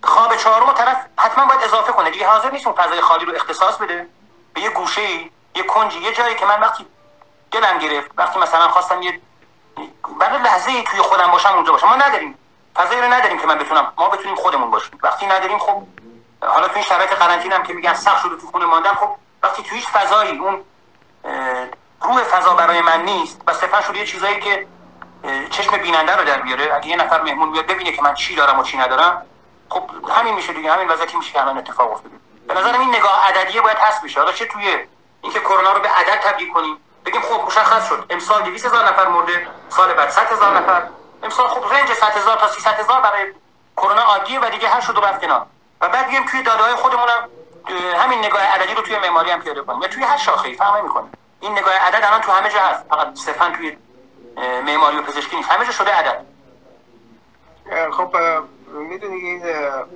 خواب چهارم طرف حتما باید اضافه کنه. دیگه حاضر نیست اون فضای خالی رو اختصاص بده. به یه گوشه یه کنجی یه جایی که من وقتی دلم گرفت وقتی مثلا خواستم یه برای لحظه توی خودم باشم اونجا باشم. ما نداریم. فضایی رو نداریم که من بتونم. ما بتونیم خودمون باشیم. وقتی نداریم خب حالا تو این شرایط قرنطینه هم که میگن سخت شده تو خونه ماندن خب وقتی تو هیچ فضایی اون روح فضا برای من نیست و صرفا شده یه چیزایی که چشم بیننده رو در بیاره. اگه یه نفر مهمون بیاد ببینه که من چی دارم و چی ندارم خب همین میشه دیگه. همین وضعیتی میشه که الان اتفاق افتاده. به نظرم این نگاه عددیه باید هست بشه. حالا چه توی اینکه کرونا رو به عدد تبدیل کنیم؟ بگیم خب مشخص شد. امسال 200 هزار نفر مرده سال بعد 100 هزار نفر. امسال خب رنج 100 هزار تا 300 هزار برای کرونا عادیه و دیگه هر شد و رفت کنار و بعد بیایم توی داده های خودمون همین نگاه عددی رو توی معماری هم پیاده کنیم. یا توی هر شاخه‌ای فهم می‌کنه این نگاه عدد الان تو همه جا هست. فقط صرفا توی معماری و پزشکی نیست. همه جا شده عدد. خب می‌دونی این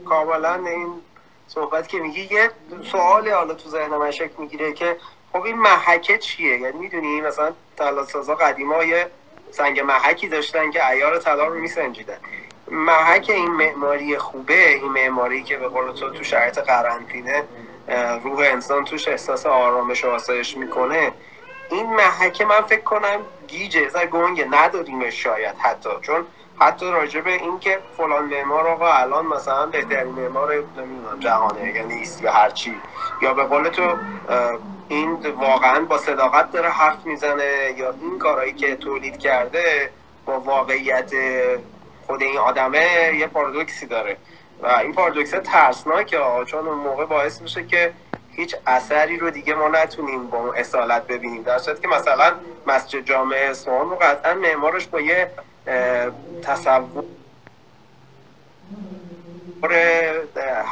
کاملا این صحبت که میگی یه سوالی حالا تو ذهن من شکل می‌گیره که خب این محکه چیه؟ یعنی می‌دونی مثلا تلاسازا قدیما یه سنگ محکی داشتن که ایار طلا رو میسنجیدن. محک این معماری خوبه این معماری که به قول تو تو شرایط قرنطینه روح انسان توش احساس آرامش و آسایش می‌کنه. این محکه من فکر کنم گیجه زر گنگه نداریمش شاید حتی. چون حتی راجع به این که فلان معمار آقا الان مثلا بهترین معمار نمی‌دونم جهانه یا نیست یا هرچی. یا به قول تو این واقعا با صداقت داره حرف می‌زنه یا این کارهایی که تولید کرده با واقعیت خود این آدمه یه پارادوکسی داره. و این پارادوکس ترسناکه چون اون موقع باعث میشه که هیچ اثری رو دیگه ما نتونیم با اون اصالت ببینیم. در صورتی که مثلا مسجد جامع اصفهان رو قطعا معمارش با یه تصور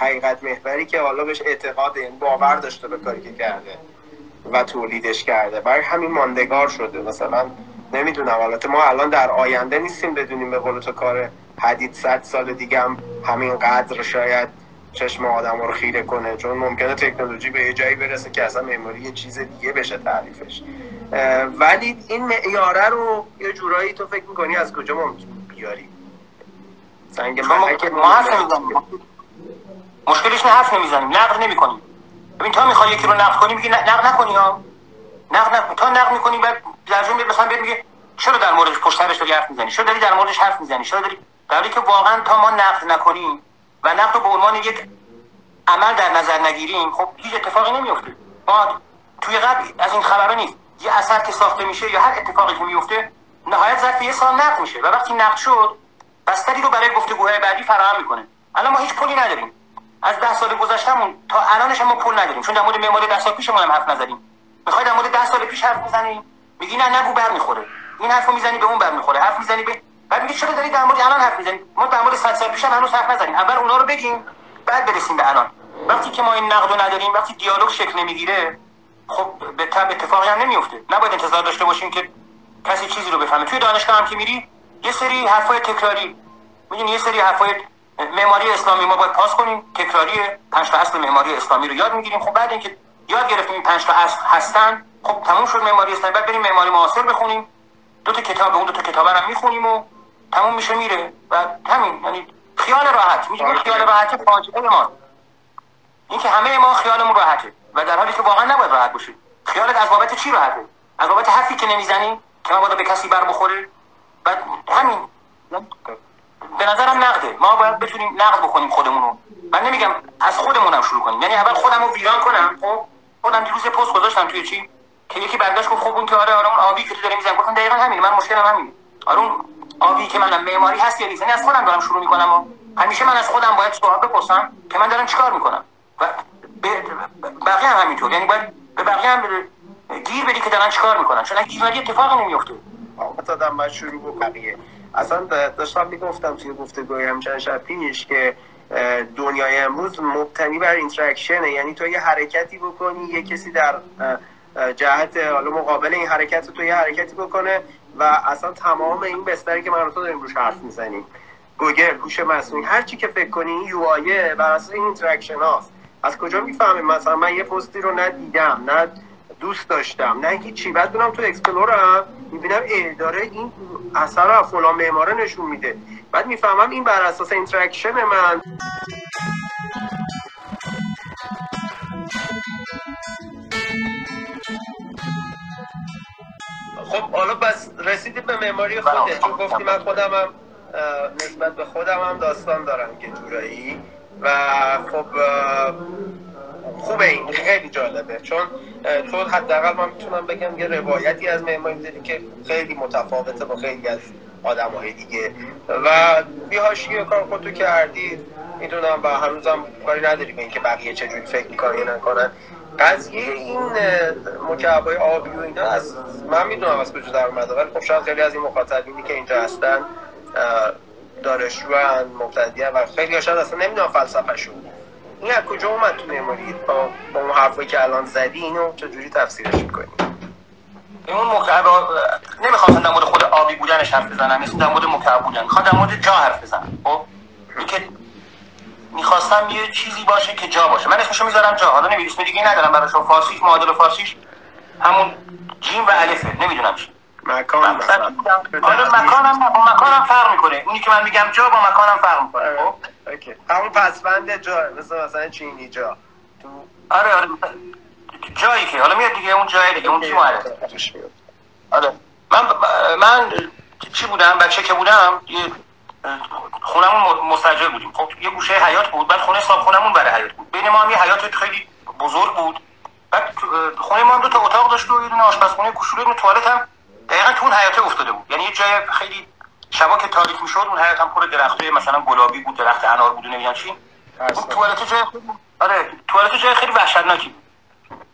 حقیقت محوری که حالا بهش اعتقاد این یعنی باور داشته به کاری که کرده. و تولیدش کرده. برای همین ماندگار شده. مثلا نمی‌دونم. البته ما الان در آینده نیستیم بدونیم به قول تو کار حدید صد سال دیگه هم همین قدر شاید چشم آدم رو خیره کنه. چون ممکنه تکنولوژی به یه جایی برسه که اصلا معماری یه چیز دیگه بشه تعریفش. ولی این معیاره رو یه جورایی تو فکر می‌کنی از کجا ما بیاری؟ سنگ محک ما مشکلش نه حرف نمی‌زنیم. نقد نمی‌کنیم. ببین تا می‌خوای یکی رو نقد کنی میگی نقد نکنی ها. نقد نکن. تا نقد می‌کنی بعد در جمله مثلا بهت میگه چرا در موردش پشترش داری حرف می‌زنی؟ چرا داری در موردش حرف می‌زنی؟ چرا داری؟ در که واقعا تا ما نقد نکنیم و نقد رو به عنوان یک عمل در نظر نگیریم خب هیچ اتفاقی نمیفته ما توی قبل از این خبرها نیست. یه اثر که ساخته میشه یا هر اتفاقی که میفته نهایت ظرف یه سال نقد میشه. و وقتی نقد شد بستری رو برای گفتگوهای بعدی فراهم می‌کنه. الان ما هیچ پولی نداریم. از ده سال گذشتهمون تا الانش ما پول نداریم. چون در مورد معماری ده سال پیشمون هم حرف نزدیم. می‌خوای در مورد ده سال پیش حرف بزنی؟ میگی نه نگو برمیخوره. این حرفو می‌زنی به اون برمیخوره. حرف می‌زنی به بعد میگه چرا داری در مورد الان حرف می‌زنی؟ ما در مورد 100 سال پیش هنوز حرف نزدیم اول اونا رو بگیم بعد برسیم به الان. وقتی که ما این نقد نداریم وقتی دیالوگ شکل نمی‌گیره خب به تب اتفاقی هم نمیفته نباید انتظار داشته باشیم که کسی چیزی رو بفهمه. توی دانشگاه هم که میری یه سری حرفای تکراری. می‌دونی یه سری حرفای معماری اسلامی ما باید پاس کنیم. تکراری پنج تا اصل معماری اسلامی رو یاد می‌گیریم. خب بعد اینکه یاد گرفتیم این پنج تا اصل هستن خب تموم شد معماری اسلامی. بعد بریم معماری معاصر بخونیم. دو تا کتاب اون دو تا کتاب هم می‌خونیم و تموم میشه میره. و همین یعنی خیال راحت. میگه خیال راحت فاجعه ما. این که همه ما خیالمون راحته و در حالی که واقعا نباید راحت باشید خیالت از بابت چی راحته؟ از بابت حرفی که نمی‌زنی که ما به کسی بر بخوره؟ و همین. به نظرم نقده. ما باید بتونیم نقد بکنیم خودمونو. من نمیگم از خودمونم شروع کنیم. یعنی اول خودم رو ویران کنم. خب خودم دیروز پست گذاشتم توی چی؟ که یکی برگشت گفت خب اون که آره آره اون آبی که تو داری می‌زنی. گفتم دقیقاً همین. من مشکلم همین آره اون آبی که منم معماری هست یا نیست. یعنی از خودم دارم شروع می‌کنم و همیشه من از خودم باید سوال بپرسم که من دارم چیکار می‌کنم؟ و بقیه هم همینطور. یعنی باید به بقیه هم گیر بدی که دارن چیکار می‌کنن. چون اگه گیر اتفاقی نمیفته آدم باید شروع بقیه. اصلا داشتم می‌گفتم توی گفتگوی هم چند شب پیش که دنیای امروز مبتنی بر interaction ه. یعنی تو یه حرکتی بکنی یه کسی در جهت حالا مقابل این حرکت تو یه حرکتی بکنه و اصلا تمام این بستری که من تو داریم روش حرف می‌زنیم. گوگل هوش مصنوعی هر چی که فکر کنی این یو بر اساس این interaction از کجا می‌فهمه مثلا من یه پستی رو ندیدم نه دوست داشتم. نه هیچی بعد بونم تو اکسپلورم. می‌بینم ای داره این اثر رو فلان معماره نشون میده. بعد می‌فهمم این بر اساس اینتراکشن من. خب حالا بس رسیدیم به معماری خودت. چون گفتی من خودم هم نسبت به خودم هم داستان دارم که جورایی. و خب خوبه این خیلی جالبه. چون تو حداقل من می‌تونم بگم یه روایتی از معماری داری که خیلی متفاوته با خیلی از آدم های دیگه. و بیهاشی کار خودتو کردی می‌دونم و هنوزم کاری نداری به اینکه بقیه چجوری فکر می‌کنن یا نکنن. قضیه این مکعبای آبی و اینا از من می‌دونم از کجا در اومده ولی خب شاید خیلی از این مخاطبینی که اینجا هستن دانشجوان مبتدیان و خیلی شاید اصلا نمی‌دونم فلسفهشون این از کجا اومد تو مموری با, با اون حرفایی که الان زدی اینو چجوری تفسیرش می‌کنی؟ اون مکعب نمی‌خواستم در مورد خود آبی بودنش حرف بزنم مثل در مورد مکعب بودن. می‌خوام در مورد جا حرف بزنم خب؟ اینکه خواستم یه چیزی باشه که جا باشه. من اسمشو می‌ذارم جا. حالا نمی‌دونم اسم دیگه ندارم براش. فارسیش معادل فارسیش همون جیم و الفه. نمی‌دونم چی. مکان مثلا آره مکانم نه. با مکانم فرق می‌کنه. اونی که من میگم جا با مکانم فرق می‌کنه خب؟ اوکی. همون پسوند جا مثل مثلا چینی جا. تو آره آره. جایی که. حالا میاد دیگه اون جای دیگه اون چی معرفه. آره. من من چی بودم؟ بچه که بودم خونمون مستجر بودیم. خب یه گوشه حیات بود. بعد خونه صاحب خونمون برای حیات بود. بین ما هم یه حیات خیلی بزرگ بود. بعد خونه ما هم دو تا اتاق داشت و یه دونه آشپزخونه کوچولو دونه توالت هم دقیقا تو اون حیاته افتاده بود. یعنی یه جای خیلی شبا که تاریک می‌شد اون حیات هم پر درختای مثلا گلابی بود درخت انار بود و نمی‌دونم چی. اون توالت جای آره توالت جای خیلی وحشتناکی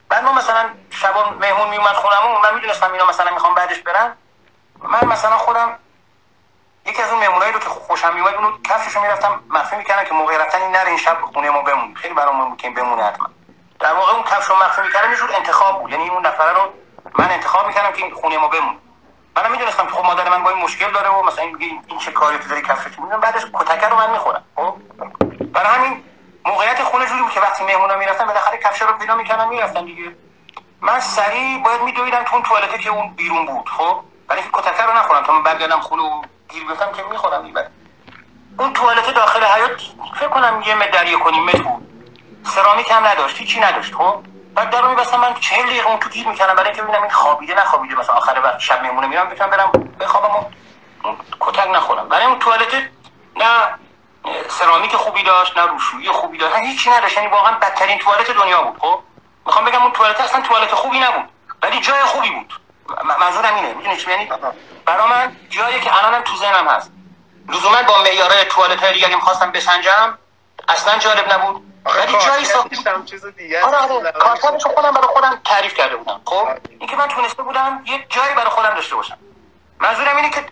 بعد ما مثلا شبا مهمون میومد خونمون من می‌دونستم اینا مثلا می‌خوام بعدش برن. من مثلا خودم یکی از اون مهمونایی رو که خوشم میومد اونو کفششو می‌رفتم مخفی می‌کردم که موقع رفتن این نره این شب خونه ما بمون خیلی برام مهم بود که بمونه حتما. در واقع اون کفشو مخفی می‌کردم یه جور انتخاب بود. یعنی اون نفره رو من انتخاب می‌کردم که این خونه ما بمون منم می‌دونستم خب مادر من با این مشکل داره و مثلا میگه این چه کاری تو داری کفشت می‌دونم. بعدش کتکه رو من می‌خورم. خب؟ برای همین موقعیت خونه جوری بود که وقتی مهمونا می‌رفتن بالاخره کفش رو پیدا می‌کردم می‌رفتن دیگه. من سریع باید میدویدم تو اون توالته که اون بیرون بود. خب؟ برای اینکه کتکه رو نخورم تا من برگردم خونه و گیر بیفتم که می‌خورم دیگه. اون توالته داخل حیات فکر کنم یه متر در یک و نیم متر بود. سرامیک هم نداشت هیچی نداشت. خب؟ بعد در رو میبستم من چهل دقیقه اون تو گیر می‌کردم. برای اینکه ببینم این خوابیده نخوابیده. مثلا آخر وقت شب مهمونه میرم بتونم برم بخوابم و کتک نخورم. برای اون توالته نه سرامیک خوبی داشت نه روشویی خوبی داشت نه هیچی نداشت. یعنی واقعا بدترین توالت دنیا بود خب؟ می‌خوام بگم اون توالت اصلا توالت خوبی نبود ولی جای خوبی بود. منظورم اینه. می‌دونی چی؟ یعنی برا من جایی که الانم تو ذهنم هست. لزوما با معیارهای توالت های دیگه می‌خواستم بسنجم اصلا جالب نبود. ولی جایی ساخته هم چیز دیگه آره آره کارکردش رو خودم برای خودم تعریف کرده بودم. خب؟ اینکه من تونسته بودم یه جایی برای خودم داشته باشم. منظورم اینه که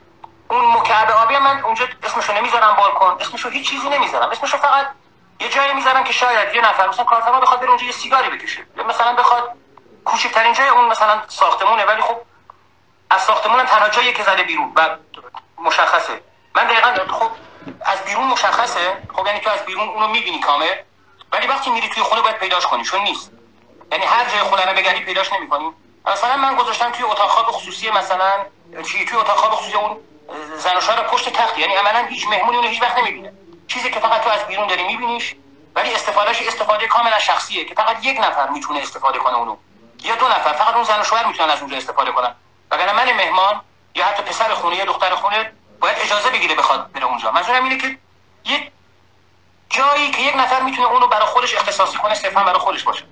اون مکعب آبی من اونجا اسمشو نمی‌ذارم بالکن اسمشو هیچ چیزی نمی‌ذارم. اسمشو فقط یه جایی می‌ذارم که شاید یه نفر مثلا کارفرما بخواد بره اونجا یه سیگاری بکشه. یا مثلا بخواد کوچکترین جای اون مثلا ساختمونه ولی خب از ساختمون تنها جایی که زده بیرون و مشخصه. من دقیقا خب از بیرون مشخصه. خب یعنی تو از بیرون اونو می‌بینی کامل. ولی وقتی میری توی خونه باید پیداش کنی چون نیست. یعنی هر جای خونه رو بگردی پیداش نمی‌کنی. مثلا من گذاشتم توی اتاق خواب خصوصی مثلا چی توی اتاق خواب خصوصی اون زن و شوهر پشت تخت یعنی عملا هیچ مهمونی اونو هیچ وقت نمی‌بینه. چیزی که فقط تو از بیرون داری میبینیش ولی استفادهش استفاده کاملا شخصیه که فقط یک نفر می‌تونه استفاده کنه اونو. یا دو نفر فقط اون زن و شوهر می‌تونن از اونجا استفاده کنن. وگرنه من مهمان یا حتی پسر خونه یا دختر خونه باید اجازه بگیره بخواد بره اونجا. منظورم اینه که یک جایی که یک نفر می‌تونه اونو برای خودش اختصاصی کنه صرفا برای خودش باشه.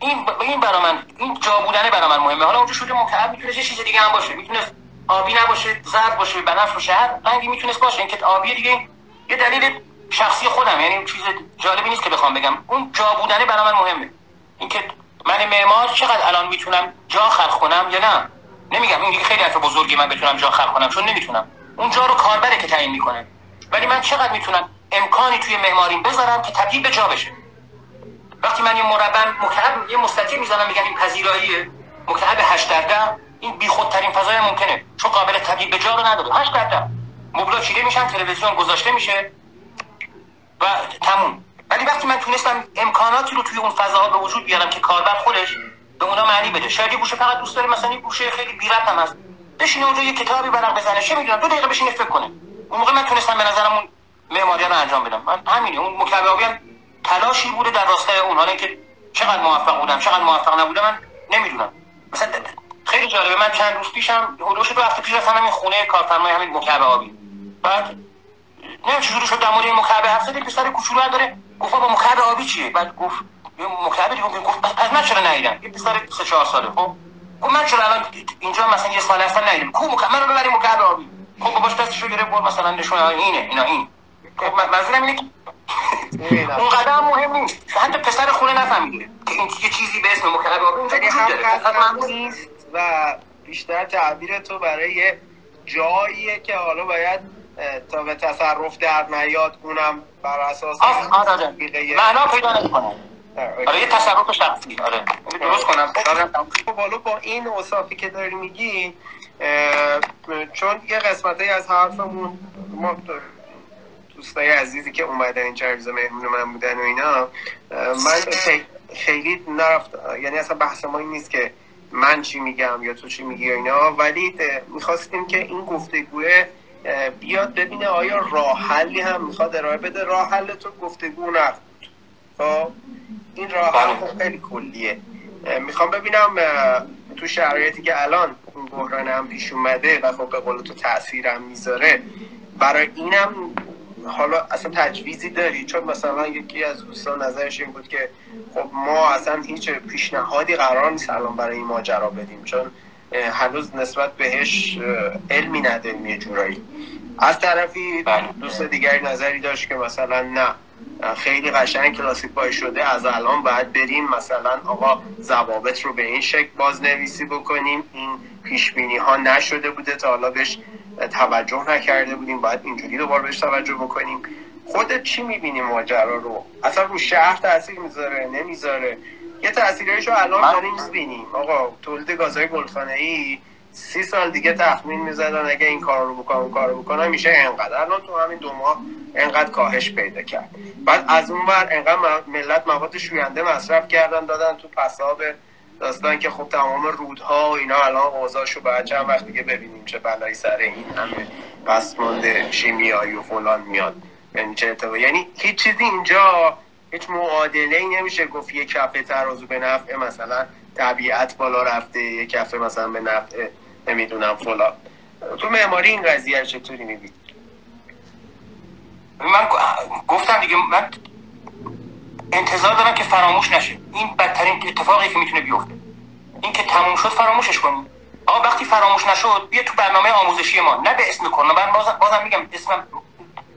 این ب... این برای من این جا بودنه برای من مهمه. حالا اونجا شده مکعب می‌تونه یه چیز دیگه هم باشه. می‌تونه آبی نباشه زرد باشه بنفش باشه هر رنگی می‌تونست باشه. اینکه آبی دیگه یه دلیل شخصی خودم یعنی چیز جالبی نیست که بخوام بگم. اون جا بودنه برای من مهمه. اینکه من معمار چقدر الان می‌تونم جا خلق کنم یا نه؟ نمیگم. این خیلی حرف بزرگی من بتونم جا خلق کنم چون نمی‌تونم. اون جا رو کاربره که تعیین می‌کنه. ولی من چقدر می‌تونم امکانی توی معماریم بذارم که تبدیل به جا بشه. وقتی من یه مربع مکعب یه مستطیل می‌زنم میگن این پذیراییه. مکعب 8 در 10 این بیخودترین فضای ممکنه. چون قابل تبدیل به جا رو نداره. 8 در 10 مبلا چیده میشن تلویزیون گذاشته میشه و تموم. ولی وقتی من تونستم امکاناتی رو توی اون فضاها به وجود بیارم که کاربر خودش به اونا معنی بده. شاید یه فقط دوست داره مثلا یه گوشه خیلی بی هم هست. بشینه اونجا یه کتابی برق بزنه. چه می‌دونم دو دقیقه بشینه فکر کنه. اون موقع من تونستم به نظرم اون معماری رو انجام بدم. من همینه اون مکعبی هم تلاشی بوده در راستای اون. حالا که چقدر موفق بودم چقدر موفق نبودم من نمی‌دونم. مثلا خیلی جالبه من چند روز پیشم هولوش دو هفته پیش رفتم همین خونه کارفرمای همین مکعب آبی بعد نه چجوری شد در مورد مکعب هفته دیگه پسر کوچولو داره گفت با مکعب آبی چیه؟ بعد گفت مکعب دیگه گفت از من چرا ندیدم؟ یه پسر سه چهار ساله. خب گفت من چرا الان اینجا مثلا یه سال هستم ندیدم. کو مکعب من رو ببریم مکعب آبی خب باباش دستشو گرفت مثلا نشون اینه اینا این. خب منظورم اینه که اون قدم مهم نیست. حتی پسر خونه نفهمیده که این یه چیزی به اسم مکعب آبی اونجا وجود نیست. و بیشتر تعبیر تو برای یه جاییه که حالا باید تا به تصرف در نیاد اونم بر اساس آره آره. معنا پیدا نمی‌کنه. آره، آره یه تصرف شخصی. آره. درست کنم. خب حالا با این اوصافی که داری میگی چون یه قسمتی از حرفمون ما دوستای عزیزی که اومدن این چند روز مهمون من بودن و اینا من خیلی نرفت یعنی اصلا بحث ما این نیست که من چی میگم یا تو چی میگی اینا ولی می‌خواستیم که این گفتگوه بیاد ببینه آیا راه حلی هم می‌خواد ارائه بده. راه حل تو گفتگو نبود. خب؟ این راه حل خب خیلی کلیه. می‌خوام ببینم تو شرایطی که الان این بحران هم پیش اومده و خب به قول تو تاثیرم می‌ذاره برای اینم حالا اصلا تجویزی داری؟ چون مثلا یکی از دوستان نظرش این بود که خب ما اصلا هیچ پیشنهادی قرار نیست الان برای این ماجرا بدیم. چون هنوز نسبت بهش علمی نداریم یه جورایی. از طرفی بله. دوست دیگری نظری داشت که مثلا نه خیلی قشنگ کلاسیک بای شده از الان باید بریم مثلا آقا ضوابط رو به این شکل بازنویسی بکنیم. این پیش ها نشده بوده تا حالا بهش توجه نکرده بودیم باید اینجوری دوباره بهش توجه بکنیم. خودت چی می‌بینی ماجرا رو؟ اصلا رو شهر تاثیر می‌ذاره نمی‌ذاره؟ یه تاثیرش رو الان داریم می‌بینیم. آقا تولید گازهای گلخانه ای سی سال دیگه تخمین می‌زدن اگه این کار رو بکنم اون کار رو بکنم میشه انقدر. الان تو همین دو ماه انقدر کاهش پیدا کرد. بعد از اون ور انقدر ملت مواد شوینده مصرف کردن دادن تو پساب داستان که خب تمام رودها و اینا الان اوضاعشو باید چند وقت دیگه ببینیم چه بلایی سر این همه پسماند شیمیایی و فلان میاد. یعنی چه یعنی هیچ چیزی اینجا هیچ معادله ای نمیشه گفت یه کفه ترازو به نفع مثلا طبیعت بالا رفته یه کفه مثلا به نفع نمی‌دونم فلان. تو معماری این قضیه چطوری می‌بینی؟ من گفتم دیگه من انتظار دارم که فراموش نشه. این بدترین اتفاقی که می‌تونه بیفته. این که تموم شد فراموشش کنیم. آقا وقتی فراموش نشد بیا تو برنامه آموزشی ما. نه به اسم کن من بازم, بازم میگم اسمم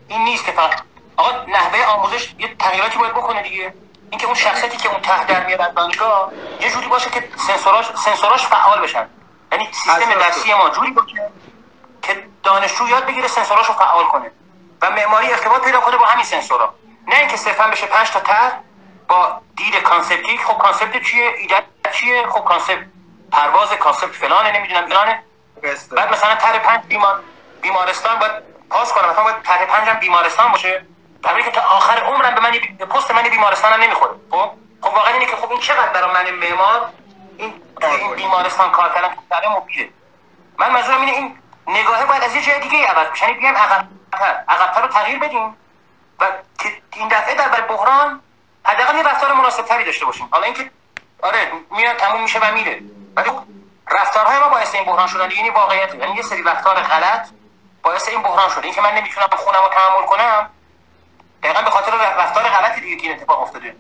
این نیست که فقط آقا نحوه آموزش یه تغییراتی باید بکنه دیگه. اینکه اون شخصیتی که اون ته در میاد از دانشگاه یه جوری باشه که sensor اش sensor اش فعال بشن. یعنی سیستم درسی ما جوری باشه که دانشجو یاد بگیره سنسوراش رو فعال کنه. و معماری ارتباط پیدا کنه با همین سنسورا. نه اینکه صرفا بشه 5 تا طرح با دید concept ی خب concept چیه؟ ایده چیه؟ خب کانسپت پرواز کانسپت فلانه نمی‌دونم فلانه. بعد مثلا تر پنج بیمار بیمارستان باید پاس کنم. مثلا باید تر پنج هم بیمارستان باشه. در که تا آخر عمرم به من به پست من بیمارستان هم نمی‌خوره. خب؟ خب واقعا اینه که خب این چقدر برای من معمار؟ این این بیمارستان کار کردن سر مفیده. من منظورم اینه این نگاهه باید از یه جای دیگه عوض بشه. یعنی بیایم عقب‌تر عقب‌تر رو تغییر بدیم. و که این دفعه در بحران حداقل یه رفتار مناسب تری داشته باشیم. حالا اینکه آره میاد تموم میشه و میره. ولی رفتارهای ما باعث این بحران شدن یعنی واقعیت یعنی یه سری رفتار غلط باعث این بحران شده. اینکه من نمی‌تونم خونم رو تحمل کنم دقیقا به خاطر رفتار غلطی دیگه که این اتفاق افتاده.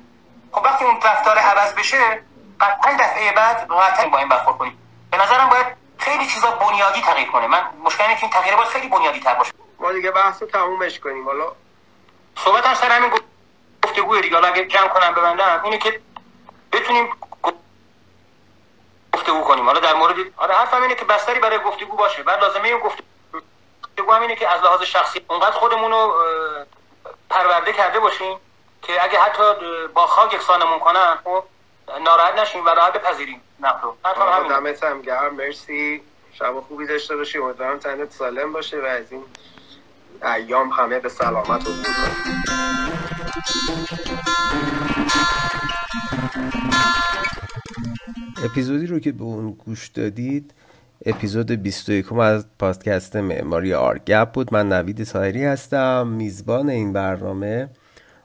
خب وقتی اون رفتار عوض بشه قطعا دفعه بعد قطعا با این برخورد کنیم. به نظرم باید خیلی چیزا بنیادی تغییر کنه. من مشکل اینه که این تغییر باید خیلی بنیادی تر باشه. ما دیگه بحث رو تمومش کنیم. حالا صحبت هم سر همین گفتگوی دیگه. حالا اگه جمع کنم ببندم اینه که بتونیم گفتگو کنیم. حالا در مورد آره حرفم اینه که بستری برای گفتگو باشه. بعد لازمه این گفتگو هم اینه که از لحاظ شخصی اونقدر خودمون رو پرورده کرده باشیم که اگه حتی با خاک یکسانمون کنن خب ناراحت نشیم و راحت بپذیریم نقدو دمت هم گرم. مرسی. شب خوبی داشته باشی. امیدوارم تنت سالم باشه و از این ایام همه به سلامت و اپیزودی رو که به اون گوش دادید اپیزود 21 از پادکست معماری آرگپ بود. من نوید سایری هستم میزبان این برنامه.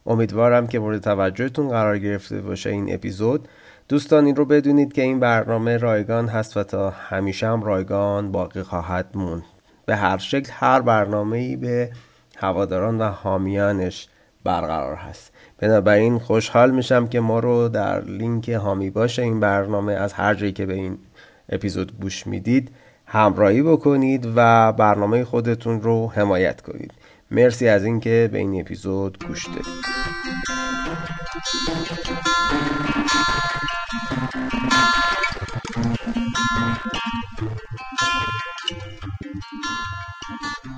امیدوارم که مورد توجهتون قرار گرفته باشه این اپیزود. دوستان این رو بدونید که این برنامه رایگان هست و تا همیشه هم رایگان باقی خواهد موند. به هر شکل هر برنامه ای به هواداران و حامیانش برقرار هست. بنابراین خوشحال میشم که ما رو در لینک حامی باشه این برنامه از هر جایی که به این اپیزود گوش می‌دید همراهی بکنید و برنامه خودتون رو حمایت کنید. مرسی از اینکه به این اپیزود گوش دادید.